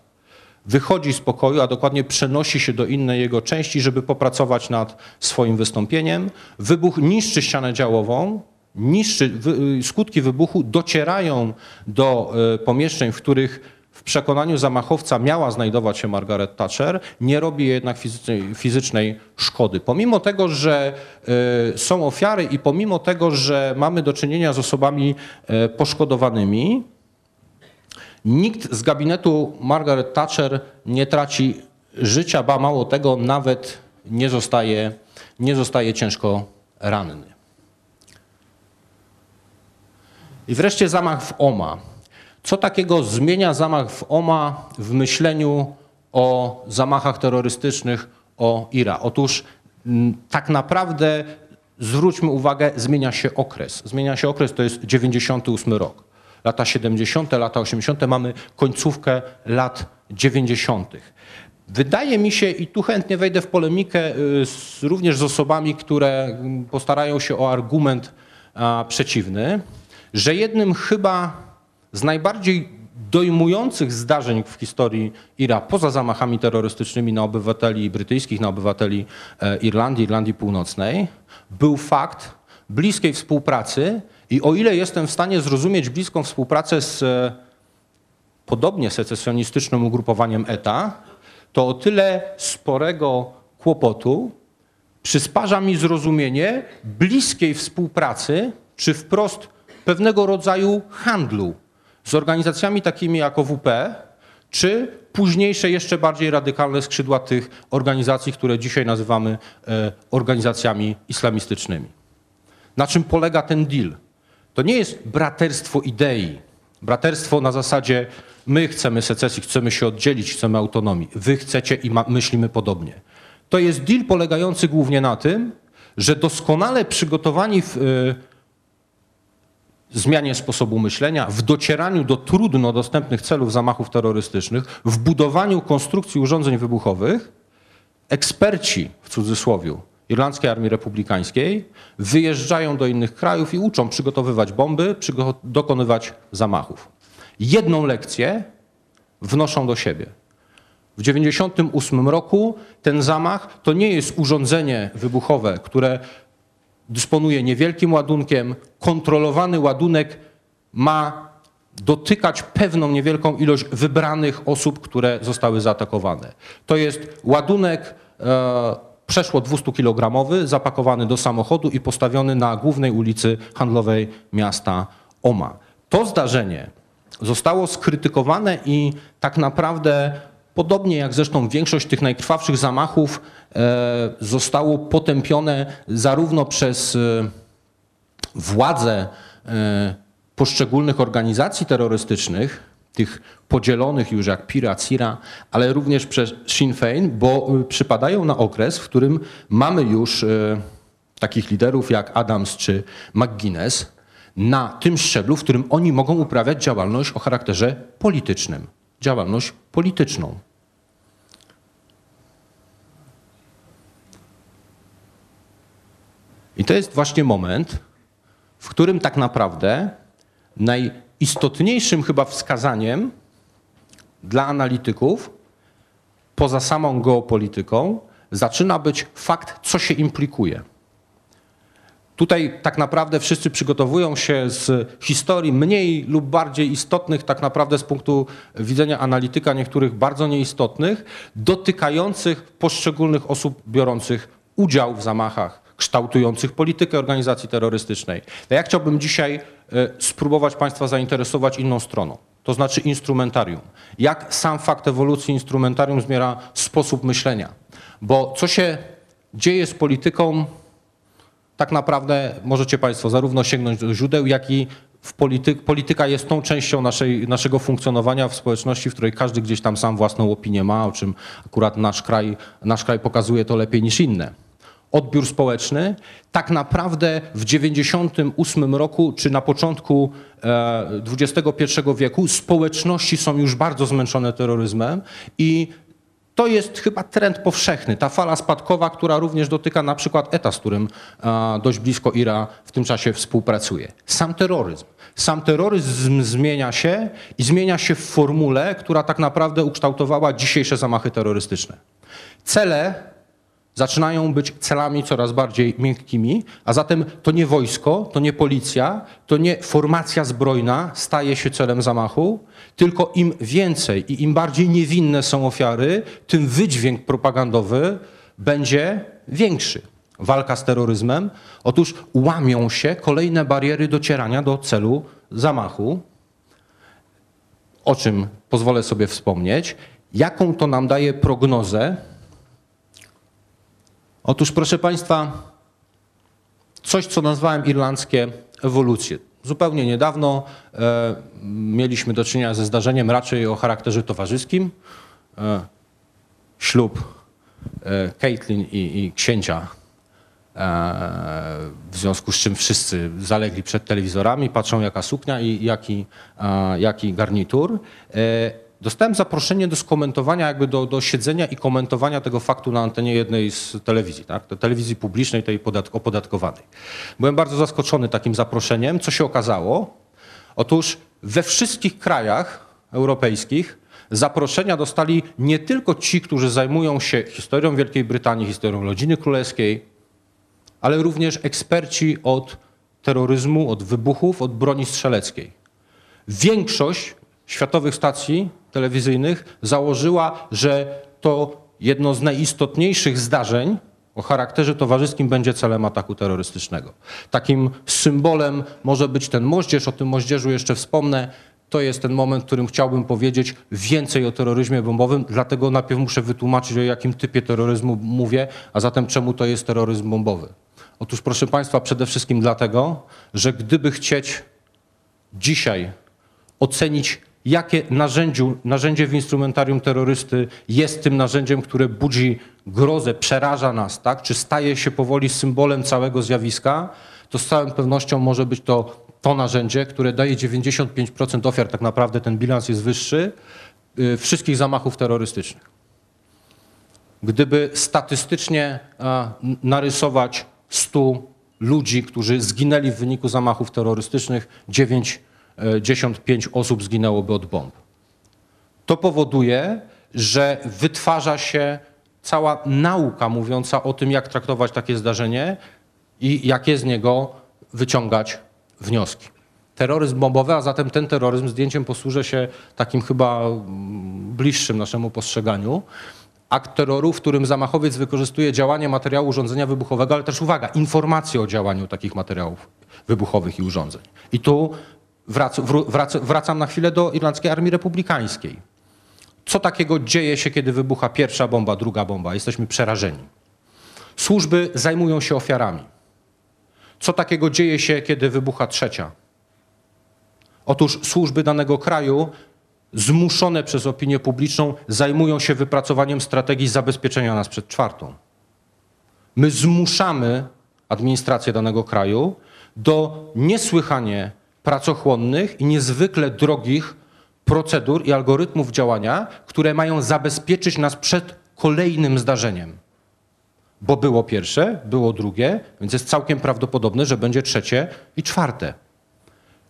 Speaker 2: Wychodzi z pokoju, a dokładnie przenosi się do innej jego części, żeby popracować nad swoim wystąpieniem. Wybuch niszczy ścianę działową, niszczy, y, skutki wybuchu docierają do y, pomieszczeń, w których w przekonaniu zamachowca miała znajdować się Margaret Thatcher, nie robi jednak fizycznej, fizycznej szkody. Pomimo tego, że y, są ofiary i pomimo tego, że mamy do czynienia z osobami y, poszkodowanymi, nikt z gabinetu Margaret Thatcher nie traci życia, ba mało tego, nawet nie zostaje, nie zostaje ciężko ranny. I wreszcie zamach w Oma. Co takiego zmienia zamach w Oma w myśleniu o zamachach terrorystycznych o IRA? Otóż m, tak naprawdę zwróćmy uwagę, zmienia się okres. Zmienia się okres, to jest 98 rok. Lata 70., lata 80., mamy końcówkę lat 90. Wydaje mi się, i tu chętnie wejdę w polemikę y, z, również z osobami, które mm, postarają się o argument a, przeciwny, że jednym chyba z najbardziej dojmujących zdarzeń w historii IRA, poza zamachami terrorystycznymi na obywateli brytyjskich, na obywateli e, Irlandii, Irlandii Północnej, był fakt bliskiej współpracy i o ile jestem w stanie zrozumieć bliską współpracę z e, podobnie secesjonistycznym ugrupowaniem ETA, to o tyle sporego kłopotu przysparza mi zrozumienie bliskiej współpracy, czy wprost pewnego rodzaju handlu z organizacjami takimi jak OWP, czy późniejsze, jeszcze bardziej radykalne skrzydła tych organizacji, które dzisiaj nazywamy e, organizacjami islamistycznymi. Na czym polega ten deal? To nie jest braterstwo idei, braterstwo na zasadzie my chcemy secesji, chcemy się oddzielić, chcemy autonomii, wy chcecie i myślimy podobnie. To jest deal polegający głównie na tym, że doskonale przygotowani w, y, zmianie sposobu myślenia, w docieraniu do trudno dostępnych celów zamachów terrorystycznych, w budowaniu konstrukcji urządzeń wybuchowych, eksperci w cudzysłowie Irlandzkiej Armii Republikańskiej wyjeżdżają do innych krajów i uczą przygotowywać bomby, przygo dokonywać zamachów. Jedną lekcję wnoszą do siebie. W 1998 roku ten zamach to nie jest urządzenie wybuchowe, które dysponuje niewielkim ładunkiem, kontrolowany ładunek ma dotykać pewną niewielką ilość wybranych osób, które zostały zaatakowane. To jest ładunek e, przeszło 200-kilogramowy, zapakowany do samochodu i postawiony na głównej ulicy handlowej miasta Oma. To zdarzenie zostało skrytykowane i tak naprawdę Podobnie jak zresztą większość tych najkrwawszych zamachów e, zostało potępione zarówno przez e, władze e, poszczególnych organizacji terrorystycznych, tych podzielonych już jak PIRA, CIRA, ale również przez Sinn Féin, bo przypadają na okres, w którym mamy już takich liderów jak Adams czy McGuinness na tym szczeblu, w którym oni mogą uprawiać działalność o charakterze politycznym działalność polityczną. I to jest właśnie moment, w którym tak naprawdę najistotniejszym chyba wskazaniem dla analityków, poza samą geopolityką, zaczyna być fakt, co się implikuje. Tutaj tak naprawdę wszyscy przygotowują się z historii mniej lub bardziej istotnych, tak naprawdę z punktu widzenia analityka, niektórych bardzo nieistotnych, dotykających poszczególnych osób biorących udział w zamachach, kształtujących politykę organizacji terrorystycznej. Ja chciałbym dzisiaj e, spróbować Państwa zainteresować inną stroną, to znaczy instrumentarium. Jak sam fakt ewolucji instrumentarium zmiera sposób myślenia. Bo co się dzieje z polityką tak naprawdę możecie Państwo zarówno sięgnąć do źródeł, jak i w polityk, polityka jest tą częścią naszej, naszego funkcjonowania w społeczności, w której każdy gdzieś tam sam własną opinię ma, o czym akurat nasz kraj, nasz kraj pokazuje to lepiej niż inne odbiór społeczny. Tak naprawdę w 98 roku czy na początku e, XXI wieku społeczności są już bardzo zmęczone terroryzmem i to jest chyba trend powszechny, ta fala spadkowa, która również dotyka na przykład ETA, z którym e, dość blisko IRA w tym czasie współpracuje. Sam terroryzm. Sam terroryzm zmienia się i zmienia się w formule, która tak naprawdę ukształtowała dzisiejsze zamachy terrorystyczne. Cele zaczynają być celami coraz bardziej miękkimi, a zatem to nie wojsko, to nie policja, to nie formacja zbrojna staje się celem zamachu, tylko im więcej i im bardziej niewinne są ofiary, tym wydźwięk propagandowy będzie większy. Walka z terroryzmem. Otóż łamią się kolejne bariery docierania do celu zamachu, o czym pozwolę sobie wspomnieć. Jaką to nam daje prognozę Otóż, proszę Państwa, coś, co nazwałem irlandzkie ewolucje. Zupełnie niedawno e, mieliśmy do czynienia ze zdarzeniem raczej o charakterze towarzyskim. E, ślub e, Caitlin i, i księcia, e, w związku z czym wszyscy zalegli przed telewizorami, patrzą jaka suknia i jaki, jaki garnitur. E, Dostałem zaproszenie do skomentowania, jakby do, do siedzenia i komentowania tego faktu na antenie jednej z telewizji, tak? telewizji publicznej, tej podatk opodatkowanej. Byłem bardzo zaskoczony takim zaproszeniem. Co się okazało? Otóż we wszystkich krajach europejskich zaproszenia dostali nie tylko ci, którzy zajmują się historią Wielkiej Brytanii, historią rodziny królewskiej, ale również eksperci od terroryzmu, od wybuchów, od broni strzeleckiej. Większość światowych stacji telewizyjnych założyła, że to jedno z najistotniejszych zdarzeń o charakterze towarzyskim będzie celem ataku terrorystycznego. Takim symbolem może być ten moździerz, o tym moździerzu jeszcze wspomnę. To jest ten moment, w którym chciałbym powiedzieć więcej o terroryzmie bombowym, dlatego najpierw muszę wytłumaczyć, o jakim typie terroryzmu mówię, a zatem czemu to jest terroryzm bombowy. Otóż, proszę Państwa, przede wszystkim dlatego, że gdyby chcieć dzisiaj ocenić jakie narzędziu, narzędzie w instrumentarium terrorysty jest tym narzędziem, które budzi grozę, przeraża nas, tak? czy staje się powoli symbolem całego zjawiska, to z całą pewnością może być to to narzędzie, które daje 95% ofiar, tak naprawdę ten bilans jest wyższy, yy, wszystkich zamachów terrorystycznych. Gdyby statystycznie a, narysować 100 ludzi, którzy zginęli w wyniku zamachów terrorystycznych, 9 95 osób zginęłoby od bomb. To powoduje, że wytwarza się cała nauka mówiąca o tym, jak traktować takie zdarzenie i jakie z niego wyciągać wnioski. Terroryzm bombowy, a zatem ten terroryzm zdjęciem posłużę się takim chyba mm, bliższym naszemu postrzeganiu. Akt terroru, w którym zamachowiec wykorzystuje działanie materiału urządzenia wybuchowego, ale też uwaga, informacje o działaniu takich materiałów wybuchowych i urządzeń. I tu Wrac, wrac, wracam na chwilę do Irlandzkiej Armii Republikańskiej. Co takiego dzieje się, kiedy wybucha pierwsza bomba, druga bomba? Jesteśmy przerażeni. Służby zajmują się ofiarami. Co takiego dzieje się, kiedy wybucha trzecia? Otóż służby danego kraju, zmuszone przez opinię publiczną, zajmują się wypracowaniem strategii zabezpieczenia nas przed czwartą. My zmuszamy administrację danego kraju do niesłychanie pracochłonnych i niezwykle drogich procedur i algorytmów działania, które mają zabezpieczyć nas przed kolejnym zdarzeniem. Bo było pierwsze, było drugie, więc jest całkiem prawdopodobne, że będzie trzecie i czwarte.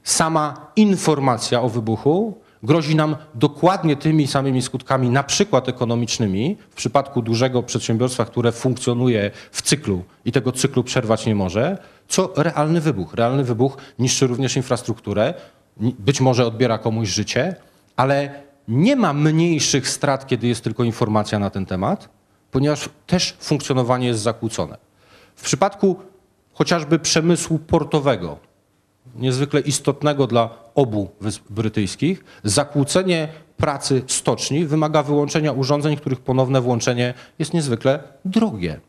Speaker 2: Sama informacja o wybuchu grozi nam dokładnie tymi samymi skutkami, na przykład ekonomicznymi, w przypadku dużego przedsiębiorstwa, które funkcjonuje w cyklu i tego cyklu przerwać nie może, co realny wybuch. Realny wybuch niszczy również infrastrukturę, być może odbiera komuś życie, ale nie ma mniejszych strat, kiedy jest tylko informacja na ten temat, ponieważ też funkcjonowanie jest zakłócone. W przypadku chociażby przemysłu portowego, niezwykle istotnego dla obu wysp brytyjskich, zakłócenie pracy stoczni wymaga wyłączenia urządzeń, których ponowne włączenie jest niezwykle drogie.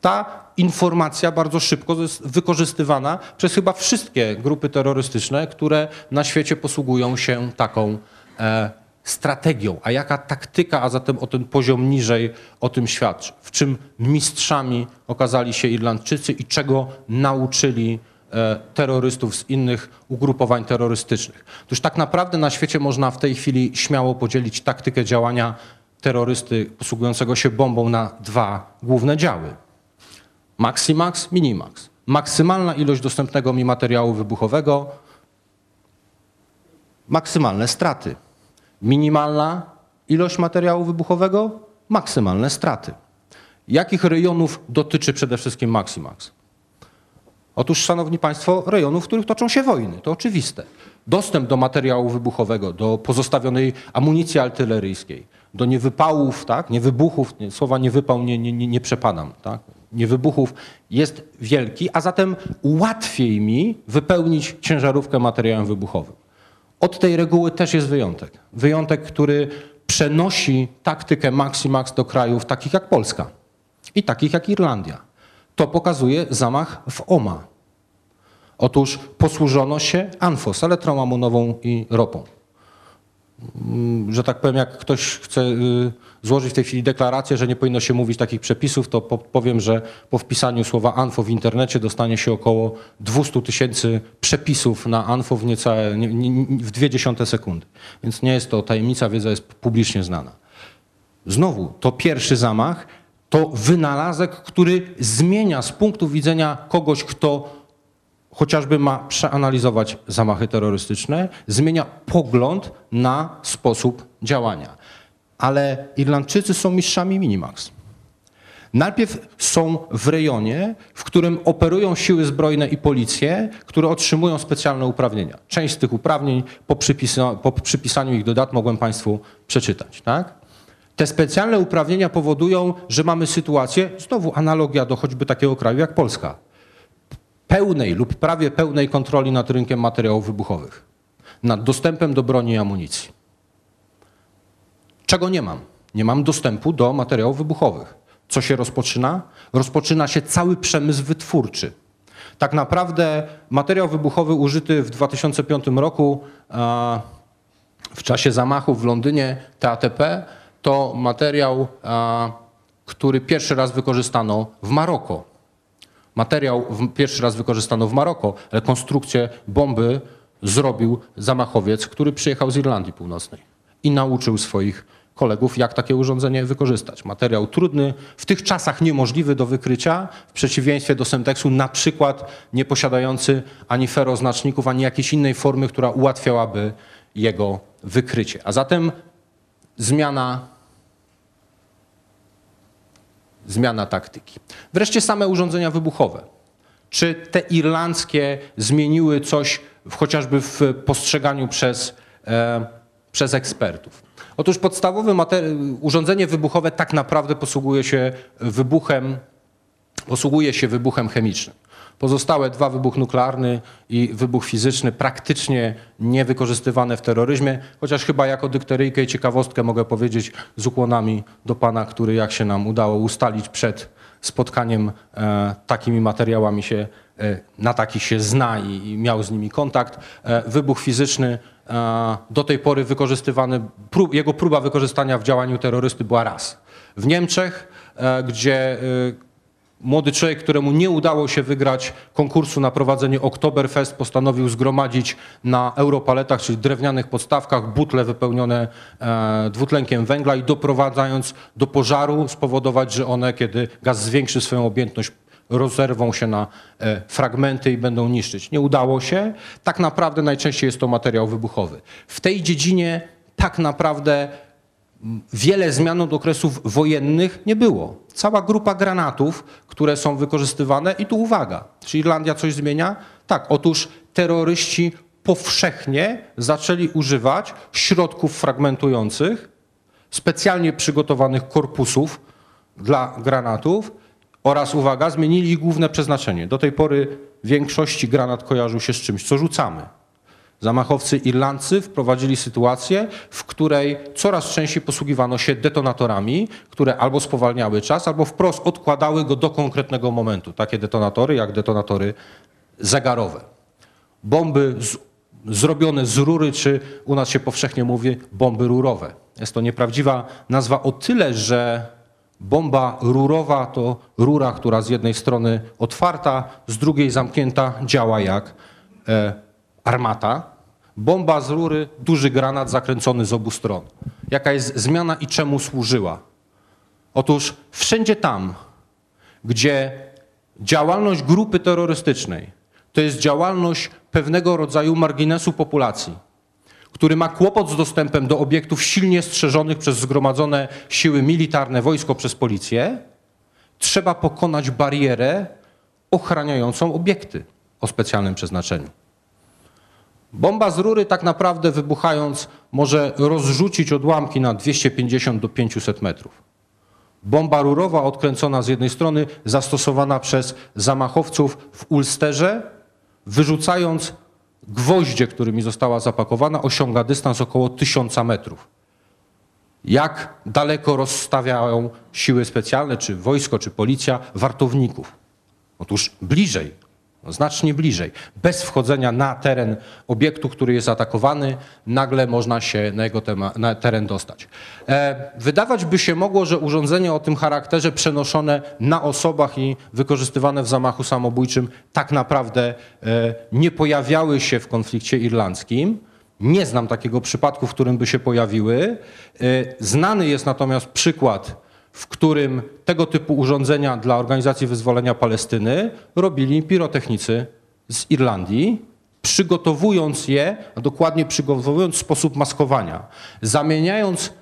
Speaker 2: ta informacja bardzo szybko jest wykorzystywana przez chyba wszystkie grupy terrorystyczne, które na świecie posługują się taką e, strategią. A jaka taktyka, a zatem o ten poziom niżej o tym świadczy? W czym mistrzami okazali się Irlandczycy i czego nauczyli e, terrorystów z innych ugrupowań terrorystycznych? Otóż tak naprawdę na świecie można w tej chwili śmiało podzielić taktykę działania terrorysty posługującego się bombą na dwa główne działy. Maximax, Minimax. Maksymalna ilość dostępnego mi materiału wybuchowego, maksymalne straty. Minimalna ilość materiału wybuchowego, maksymalne straty. Jakich rejonów dotyczy przede wszystkim Maximax? Otóż, szanowni państwo, rejonów, w których toczą się wojny, to oczywiste. Dostęp do materiału wybuchowego, do pozostawionej amunicji artyleryjskiej, do niewypałów, tak, niewybuchów, nie, słowa niewypał nie, nie, nie, nie przepadam, tak, niewybuchów jest wielki, a zatem łatwiej mi wypełnić ciężarówkę materiałem wybuchowym. Od tej reguły też jest wyjątek. Wyjątek, który przenosi taktykę Maximax do krajów takich jak Polska i takich jak Irlandia. To pokazuje zamach w OMA. Otóż posłużono się ANFOS, elektrą amonową i ropą. Mm, Że tak powiem, jak ktoś chce y, złożyć w tej chwili deklarację, że nie powinno się mówić takich przepisów, to po- powiem, że po wpisaniu słowa ANFO w internecie dostanie się około 200 tysięcy przepisów na ANFO w, niecałe, nie, nie, nie- w dwie dziesiąte sekundy. Więc nie jest to tajemnica, wiedza jest publicznie znana. Znowu, to pierwszy zamach to wynalazek, który zmienia z punktu widzenia kogoś, kto chociażby ma przeanalizować zamachy terrorystyczne, zmienia pogląd na sposób działania. Ale Irlandczycy są mistrzami Minimax. Najpierw są w rejonie, w którym operują siły zbrojne i policje, które otrzymują specjalne uprawnienia. Część z tych uprawnień po, po przypisaniu ich do dat mogłem Państwu przeczytać. Tak? Te specjalne uprawnienia powodują, że mamy sytuację, znowu analogia do choćby takiego kraju jak Polska, pełnej lub prawie pełnej kontroli nad rynkiem materiałów wybuchowych, nad dostępem do broni i amunicji. Czego nie mam? Nie mam dostępu do materiałów wybuchowych. Co się rozpoczyna? Rozpoczyna się cały przemysł wytwórczy. Tak naprawdę materiał wybuchowy użyty w 2005 roku w czasie zamachów w Londynie TATP to materiał, który pierwszy raz wykorzystano w Maroko. Materiał pierwszy raz wykorzystano w Maroko, ale konstrukcję bomby zrobił zamachowiec, który przyjechał z Irlandii Północnej i nauczył swoich kolegów, jak takie urządzenie wykorzystać. Materiał trudny, w tych czasach niemożliwy do wykrycia, w przeciwieństwie do Semtexu, na przykład nie posiadający ani feroznaczników, ani jakiejś innej formy, która ułatwiałaby jego wykrycie. A zatem zmiana zmiana taktyki. Wreszcie same urządzenia wybuchowe. Czy te irlandzkie zmieniły coś w, chociażby w postrzeganiu przez, e, przez ekspertów? Otóż podstawowe urządzenie wybuchowe tak naprawdę posługuje się wybuchem, posługuje się wybuchem chemicznym. Pozostałe dwa, wybuch nuklearny i wybuch fizyczny, praktycznie niewykorzystywane w terroryzmie, chociaż chyba jako dykteryjkę i ciekawostkę mogę powiedzieć z ukłonami do pana, który jak się nam udało ustalić przed spotkaniem e, takimi materiałami się, e, na takich się zna i, i miał z nimi kontakt. E, wybuch fizyczny e, do tej pory wykorzystywany, prób, jego próba wykorzystania w działaniu terrorysty była raz. W Niemczech, e, gdzie e, Młody człowiek, któremu nie udało się wygrać konkursu na prowadzenie Oktoberfest, postanowił zgromadzić na europaletach, czyli drewnianych podstawkach, butle wypełnione e, dwutlenkiem węgla i doprowadzając do pożaru spowodować, że one, kiedy gaz zwiększy swoją objętność, rozerwą się na e, fragmenty i będą niszczyć. Nie udało się. Tak naprawdę najczęściej jest to materiał wybuchowy. W tej dziedzinie tak naprawdę wiele zmian od okresów wojennych nie było. Cała grupa granatów, które są wykorzystywane, i tu uwaga, czy Irlandia coś zmienia? Tak, otóż terroryści powszechnie zaczęli używać środków fragmentujących, specjalnie przygotowanych korpusów dla granatów oraz, uwaga, zmienili główne przeznaczenie. Do tej pory większości granat kojarzył się z czymś, co rzucamy. Zamachowcy Irlandcy wprowadzili sytuację, w której coraz częściej posługiwano się detonatorami, które albo spowalniały czas, albo wprost odkładały go do konkretnego momentu. Takie detonatory jak detonatory zegarowe. Bomby z, zrobione z rury, czy u nas się powszechnie mówi bomby rurowe. Jest to nieprawdziwa nazwa o tyle, że bomba rurowa to rura, która z jednej strony otwarta, z drugiej zamknięta, działa jak e, armata. Bomba z rury, duży granat zakręcony z obu stron. Jaka jest zmiana i czemu służyła? Otóż wszędzie tam, gdzie działalność grupy terrorystycznej to jest działalność pewnego rodzaju marginesu populacji, który ma kłopot z dostępem do obiektów silnie strzeżonych przez zgromadzone siły militarne, wojsko, przez policję, trzeba pokonać barierę ochraniającą obiekty o specjalnym przeznaczeniu. Bomba z rury tak naprawdę wybuchając może rozrzucić odłamki na 250 do 500 metrów. Bomba rurowa odkręcona z jednej strony, zastosowana przez zamachowców w Ulsterze, wyrzucając gwoździe, którymi została zapakowana, osiąga dystans około 1000 metrów. Jak daleko rozstawiają siły specjalne, czy wojsko, czy policja, wartowników? Otóż bliżej, znacznie bliżej. Bez wchodzenia na teren obiektu, który jest atakowany, nagle można się na jego tema, na teren dostać. E, wydawać by się mogło, że urządzenia o tym charakterze przenoszone na osobach i wykorzystywane w zamachu samobójczym tak naprawdę e, nie pojawiały się w konflikcie irlandzkim. Nie znam takiego przypadku, w którym by się pojawiły. E, znany jest natomiast przykład w którym tego typu urządzenia dla Organizacji Wyzwolenia Palestyny robili pirotechnicy z Irlandii, przygotowując je, a dokładnie przygotowując sposób maskowania, zamieniając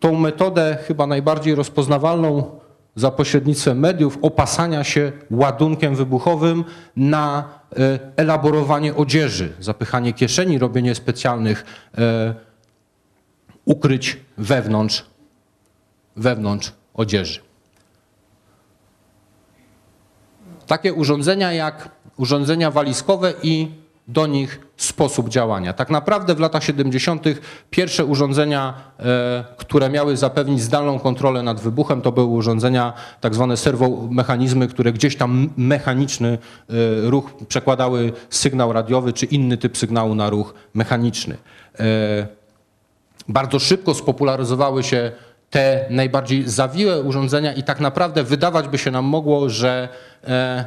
Speaker 2: tą metodę chyba najbardziej rozpoznawalną za pośrednictwem mediów opasania się ładunkiem wybuchowym na e, elaborowanie odzieży, zapychanie kieszeni, robienie specjalnych e, ukryć wewnątrz, wewnątrz odzieży. Takie urządzenia jak urządzenia walizkowe i do nich sposób działania. Tak naprawdę w latach 70. pierwsze urządzenia, e, które miały zapewnić zdalną kontrolę nad wybuchem, to były urządzenia, tak zwane serwomechanizmy, które gdzieś tam mechaniczny e, ruch przekładały sygnał radiowy czy inny typ sygnału na ruch mechaniczny. E, bardzo szybko spopularyzowały się te najbardziej zawiłe urządzenia i tak naprawdę wydawać by się nam mogło, że e,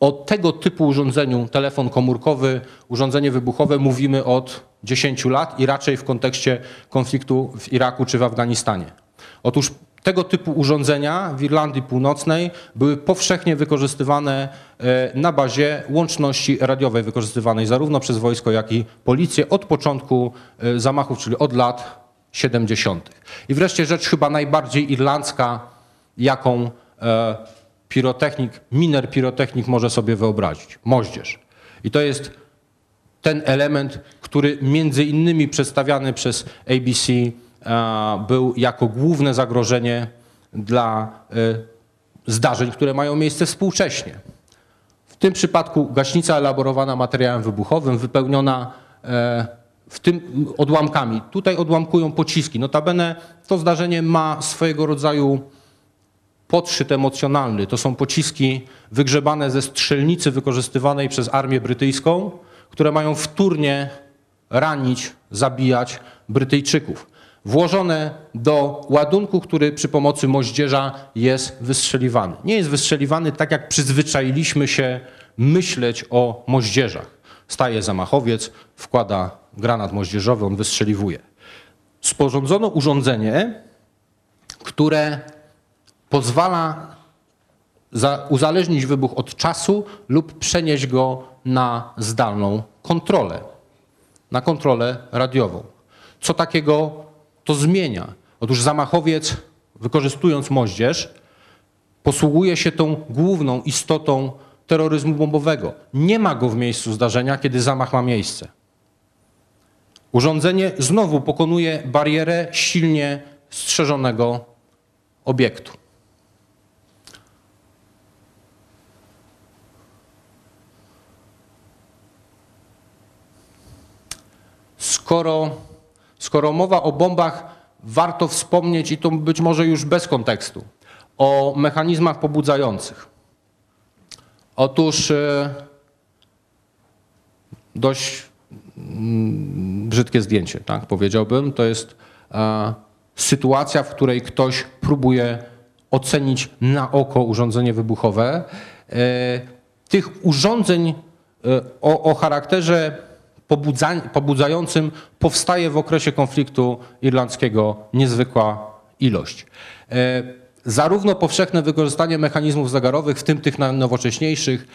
Speaker 2: o tego typu urządzeniu, telefon komórkowy, urządzenie wybuchowe mówimy od 10 lat i raczej w kontekście konfliktu w Iraku czy w Afganistanie. Otóż tego typu urządzenia w Irlandii Północnej były powszechnie wykorzystywane e, na bazie łączności radiowej, wykorzystywanej zarówno przez wojsko, jak i policję od początku e, zamachów, czyli od lat 70. I wreszcie rzecz chyba najbardziej irlandzka, jaką e, pirotechnik, miner pirotechnik może sobie wyobrazić. Moździerz. I to jest ten element, który między innymi przedstawiany przez ABC e, był jako główne zagrożenie dla e, zdarzeń, które mają miejsce współcześnie. W tym przypadku gaśnica elaborowana materiałem wybuchowym, wypełniona w tym odłamkami. Tutaj odłamkują pociski. Notabene to zdarzenie ma swojego rodzaju podszyt emocjonalny. To są pociski wygrzebane ze strzelnicy wykorzystywanej przez armię brytyjską, które mają wtórnie ranić, zabijać Brytyjczyków. Włożone do ładunku, który przy pomocy moździerza jest wystrzeliwany. Nie jest wystrzeliwany tak, jak przyzwyczailiśmy się myśleć o moździerzach. Staje zamachowiec, wkłada granat moździerzowy, on wystrzeliwuje. Sporządzono urządzenie, które pozwala za, uzależnić wybuch od czasu lub przenieść go na zdalną kontrolę, na kontrolę radiową. Co takiego to zmienia? Otóż zamachowiec, wykorzystując moździerz, posługuje się tą główną istotą terroryzmu bombowego. Nie ma go w miejscu zdarzenia, kiedy zamach ma miejsce. Urządzenie znowu pokonuje barierę silnie strzeżonego obiektu. skoro, skoro mowa o bombach, warto wspomnieć, i to być może już bez kontekstu, o mechanizmach pobudzających. Otóż e, dość brzydkie zdjęcie, tak powiedziałbym. To jest e, sytuacja, w której ktoś próbuje ocenić na oko urządzenie wybuchowe. E, tych urządzeń e, o, o charakterze pobudza, pobudzającym powstaje w okresie konfliktu irlandzkiego niezwykła ilość. Zarówno powszechne wykorzystanie mechanizmów zegarowych, w tym tych najnowocześniejszych,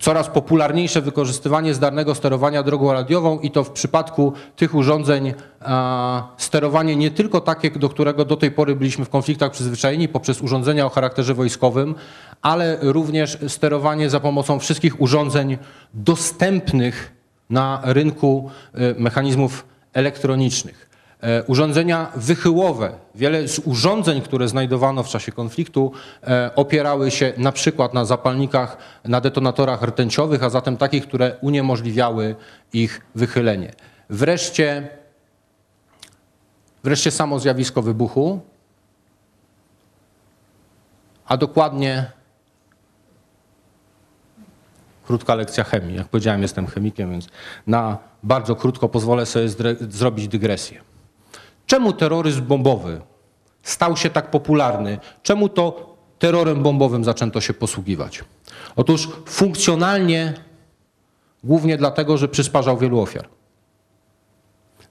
Speaker 2: coraz popularniejsze wykorzystywanie zdarnego sterowania drogą radiową i to w przypadku tych urządzeń sterowanie nie tylko takie, do którego do tej pory byliśmy w konfliktach przyzwyczajeni poprzez urządzenia o charakterze wojskowym, ale również sterowanie za pomocą wszystkich urządzeń dostępnych na rynku y, mechanizmów elektronicznych. E, Urządzenia wychyłowe. Wiele z urządzeń, które znajdowano w czasie konfliktu, e, opierały się na przykład na zapalnikach, na detonatorach rtęciowych, a zatem takich, które uniemożliwiały ich wychylenie. Wreszcie, wreszcie samo zjawisko wybuchu, a dokładnie krótka lekcja chemii. Jak powiedziałem, jestem chemikiem, więc na bardzo krótko pozwolę sobie zrobić dygresję. Czemu terroryzm bombowy stał się tak popularny? Czemu to terrorem bombowym zaczęto się posługiwać? Otóż funkcjonalnie głównie dlatego, że przysparzał wielu ofiar.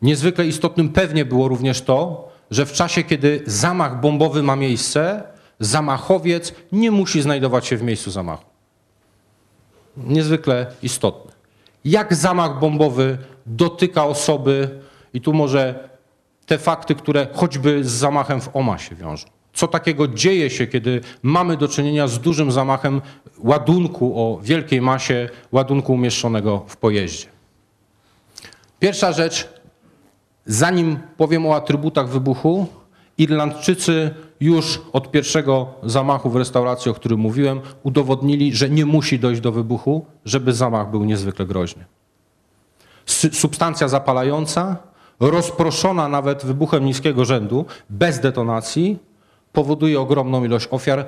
Speaker 2: Niezwykle istotnym pewnie było również to, że w czasie, kiedy zamach bombowy ma miejsce, zamachowiec nie musi znajdować się w miejscu zamachu. Niezwykle istotne. Jak zamach bombowy dotyka osoby, i tu może te fakty, które choćby z zamachem w OMA się wiążą. Co takiego dzieje się, kiedy mamy do czynienia z dużym zamachem ładunku o wielkiej masie, ładunku umieszczonego w pojeździe? Pierwsza rzecz, zanim powiem o atrybutach wybuchu, Irlandczycy już od pierwszego zamachu w restauracji, o którym mówiłem, udowodnili, że nie musi dojść do wybuchu, żeby zamach był niezwykle groźny. Substancja zapalająca, rozproszona nawet wybuchem niskiego rzędu, bez detonacji, powoduje ogromną ilość ofiar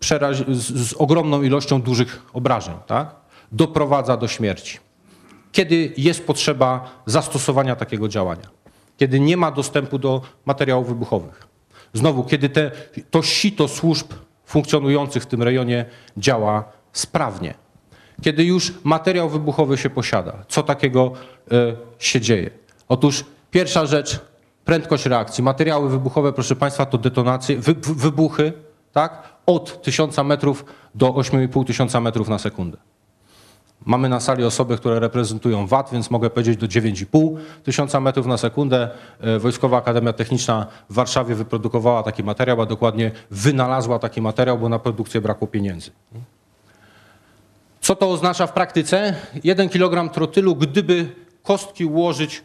Speaker 2: z, z ogromną ilością dużych obrażeń. Tak? Doprowadza do śmierci. Kiedy jest potrzeba zastosowania takiego działania? Kiedy nie ma dostępu do materiałów wybuchowych. Znowu, kiedy te, to sito służb funkcjonujących w tym rejonie działa sprawnie. Kiedy już materiał wybuchowy się posiada. Co takiego e, się dzieje? Otóż pierwsza rzecz, prędkość reakcji. Materiały wybuchowe, proszę Państwa, to detonacje, wy, wy- wybuchy, tak? Od 1000 metrów do 8,5 tysiąca metrów na sekundę. Mamy na sali osoby, które reprezentują VAT, więc mogę powiedzieć do 9,5 tysiąca metrów na sekundę. E, Wojskowa Akademia Techniczna w Warszawie wyprodukowała taki materiał, a dokładnie wynalazła taki materiał, bo na produkcję brakło pieniędzy. Co to oznacza w praktyce? 1 kg trotylu, gdyby kostki ułożyć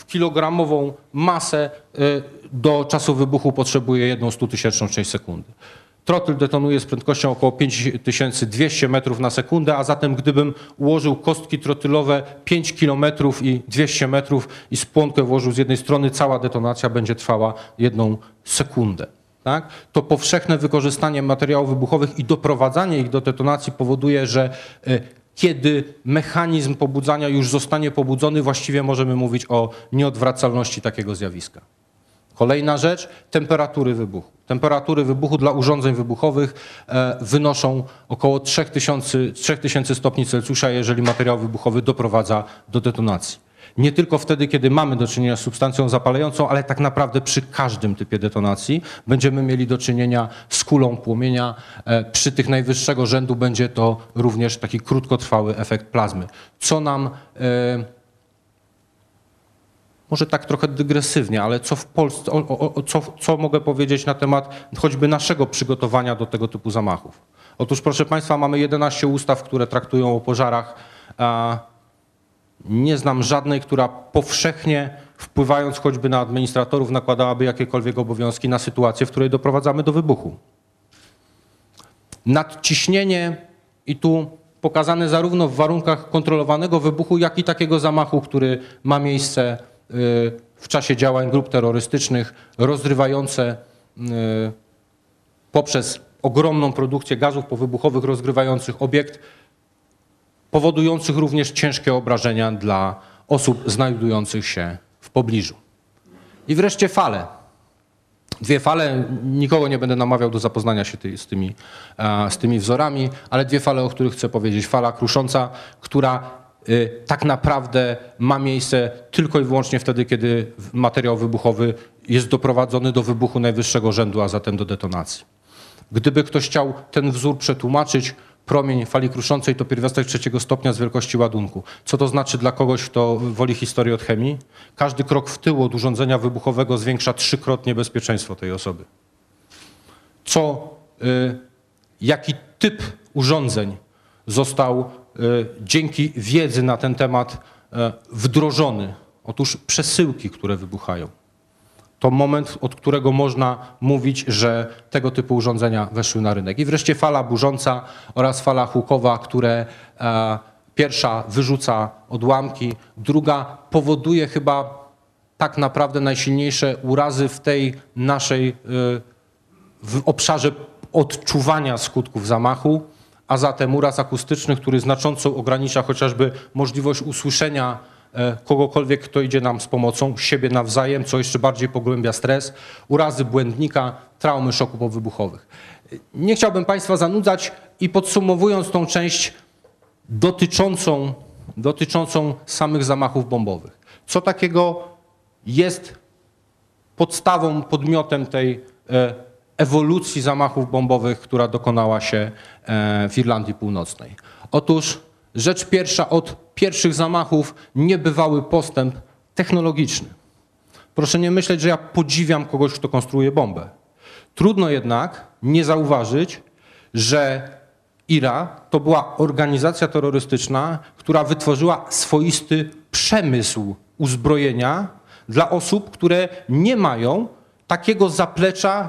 Speaker 2: w kilogramową masę, y, do czasu wybuchu potrzebuje jedną 100 tysięczną część sekundy. Trotyl detonuje z prędkością około 5200 metrów na sekundę, a zatem gdybym ułożył kostki trotylowe 5 km i 200 metrów i spłonkę włożył z jednej strony, cała detonacja będzie trwała jedną sekundę. Tak? To powszechne wykorzystanie materiałów wybuchowych i doprowadzanie ich do detonacji powoduje, że y, kiedy mechanizm pobudzania już zostanie pobudzony, właściwie możemy mówić o nieodwracalności takiego zjawiska. Kolejna rzecz, temperatury wybuchu. Temperatury wybuchu dla urządzeń wybuchowych e, wynoszą około 3000, 3000 stopni Celsjusza, jeżeli materiał wybuchowy doprowadza do detonacji. Nie tylko wtedy, kiedy mamy do czynienia z substancją zapalającą, ale tak naprawdę przy każdym typie detonacji będziemy mieli do czynienia z kulą płomienia. E, Przy tych najwyższego rzędu będzie to również taki krótkotrwały efekt plazmy. Co nam e, może tak trochę dygresywnie, ale co w Polsce, co, co mogę powiedzieć na temat choćby naszego przygotowania do tego typu zamachów? Otóż, proszę Państwa, mamy 11 ustaw, które traktują o pożarach. Nie znam żadnej, która powszechnie wpływając choćby na administratorów, nakładałaby jakiekolwiek obowiązki na sytuację, w której doprowadzamy do wybuchu. Nadciśnienie i tu pokazane zarówno w warunkach kontrolowanego wybuchu, jak i takiego zamachu, który ma miejsce y, w czasie działań grup terrorystycznych, rozrywające y, poprzez ogromną produkcję gazów powybuchowych rozgrywających obiekt, powodujących również ciężkie obrażenia dla osób znajdujących się w pobliżu. I wreszcie fale. Dwie fale, nikogo nie będę namawiał do zapoznania się ty, z, tymi, e, z tymi wzorami, ale dwie fale, o których chcę powiedzieć. Fala krusząca, która y, tak naprawdę ma miejsce tylko i wyłącznie wtedy, kiedy materiał wybuchowy jest doprowadzony do wybuchu najwyższego rzędu, a zatem do detonacji. Gdyby ktoś chciał ten wzór przetłumaczyć, promień fali kruszącej to pierwiastek trzeciego stopnia z wielkości ładunku. Co to znaczy dla kogoś, kto woli historię od chemii? Każdy krok w tył od urządzenia wybuchowego zwiększa trzykrotnie bezpieczeństwo tej osoby. Co, y, jaki typ urządzeń został y, dzięki wiedzy na ten temat y, wdrożony? Otóż przesyłki, które wybuchają to moment, od którego można mówić, że tego typu urządzenia weszły na rynek. I wreszcie fala burząca oraz fala hukowa, które e, pierwsza wyrzuca odłamki, druga powoduje chyba tak naprawdę najsilniejsze urazy w tej naszej e, w obszarze odczuwania skutków zamachu, a zatem uraz akustyczny, który znacząco ogranicza chociażby możliwość usłyszenia kogokolwiek, kto idzie nam z pomocą, siebie nawzajem, co jeszcze bardziej pogłębia stres, urazy błędnika, traumy szoku powybuchowych. Nie chciałbym Państwa zanudzać i podsumowując tą część dotyczącą, dotyczącą samych zamachów bombowych. Co takiego jest podstawą, podmiotem tej e, ewolucji zamachów bombowych, która dokonała się e, w Irlandii Północnej. Otóż rzecz pierwsza, od pierwszych zamachów niebywały postęp technologiczny. Proszę nie myśleć, że ja podziwiam kogoś, kto konstruuje bombę. Trudno jednak nie zauważyć, że IRA to była organizacja terrorystyczna, która wytworzyła swoisty przemysł uzbrojenia dla osób, które nie mają takiego zaplecza,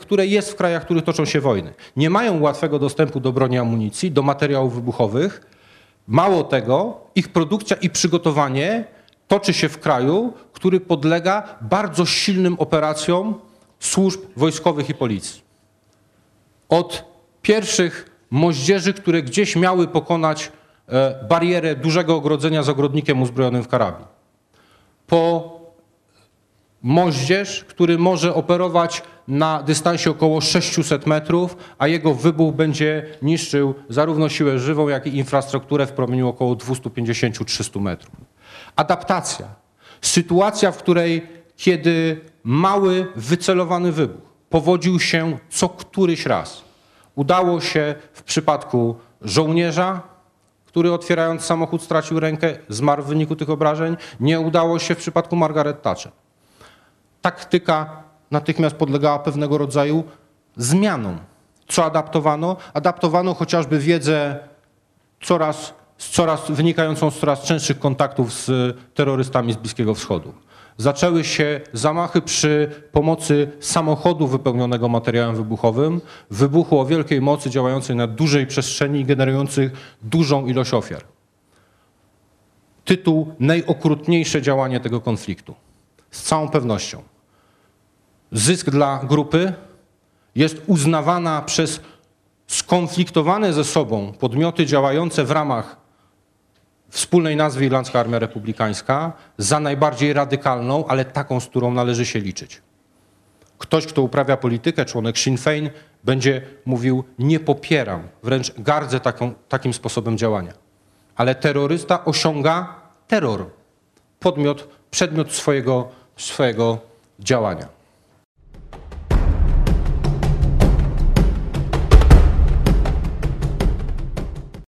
Speaker 2: które jest w krajach, w których toczą się wojny. Nie mają łatwego dostępu do broni amunicji, do materiałów wybuchowych. Mało tego, ich produkcja i przygotowanie toczy się w kraju, który podlega bardzo silnym operacjom służb wojskowych i policji. Od pierwszych moździerzy, które gdzieś miały pokonać e, barierę dużego ogrodzenia z ogrodnikiem uzbrojonym w karabin. Po moździerz, który może operować na dystansie około 600 metrów, a jego wybuch będzie niszczył zarówno siłę żywą, jak i infrastrukturę w promieniu około 250-300 metrów. Adaptacja. Sytuacja, w której kiedy mały, wycelowany wybuch powodził się co któryś raz. Udało się w przypadku żołnierza, który otwierając samochód stracił rękę, zmarł w wyniku tych obrażeń. Nie udało się w przypadku Margaret Thatcher taktyka natychmiast podlegała pewnego rodzaju zmianom. Co adaptowano? Adaptowano chociażby wiedzę coraz, coraz, wynikającą z coraz częstszych kontaktów z terrorystami z Bliskiego Wschodu. Zaczęły się zamachy przy pomocy samochodu wypełnionego materiałem wybuchowym, wybuchu o wielkiej mocy działającej na dużej przestrzeni i generujących dużą ilość ofiar. Tytuł Najokrutniejsze działanie tego konfliktu. Z całą pewnością zysk dla grupy jest uznawana przez skonfliktowane ze sobą podmioty działające w ramach wspólnej nazwy Irlandzka Armia Republikańska za najbardziej radykalną, ale taką, z którą należy się liczyć. Ktoś, kto uprawia politykę, członek Sinn Féin, będzie mówił: Nie popieram, wręcz gardzę taką, takim sposobem działania. Ale terrorysta osiąga terror, podmiot, przedmiot swojego, swojego działania.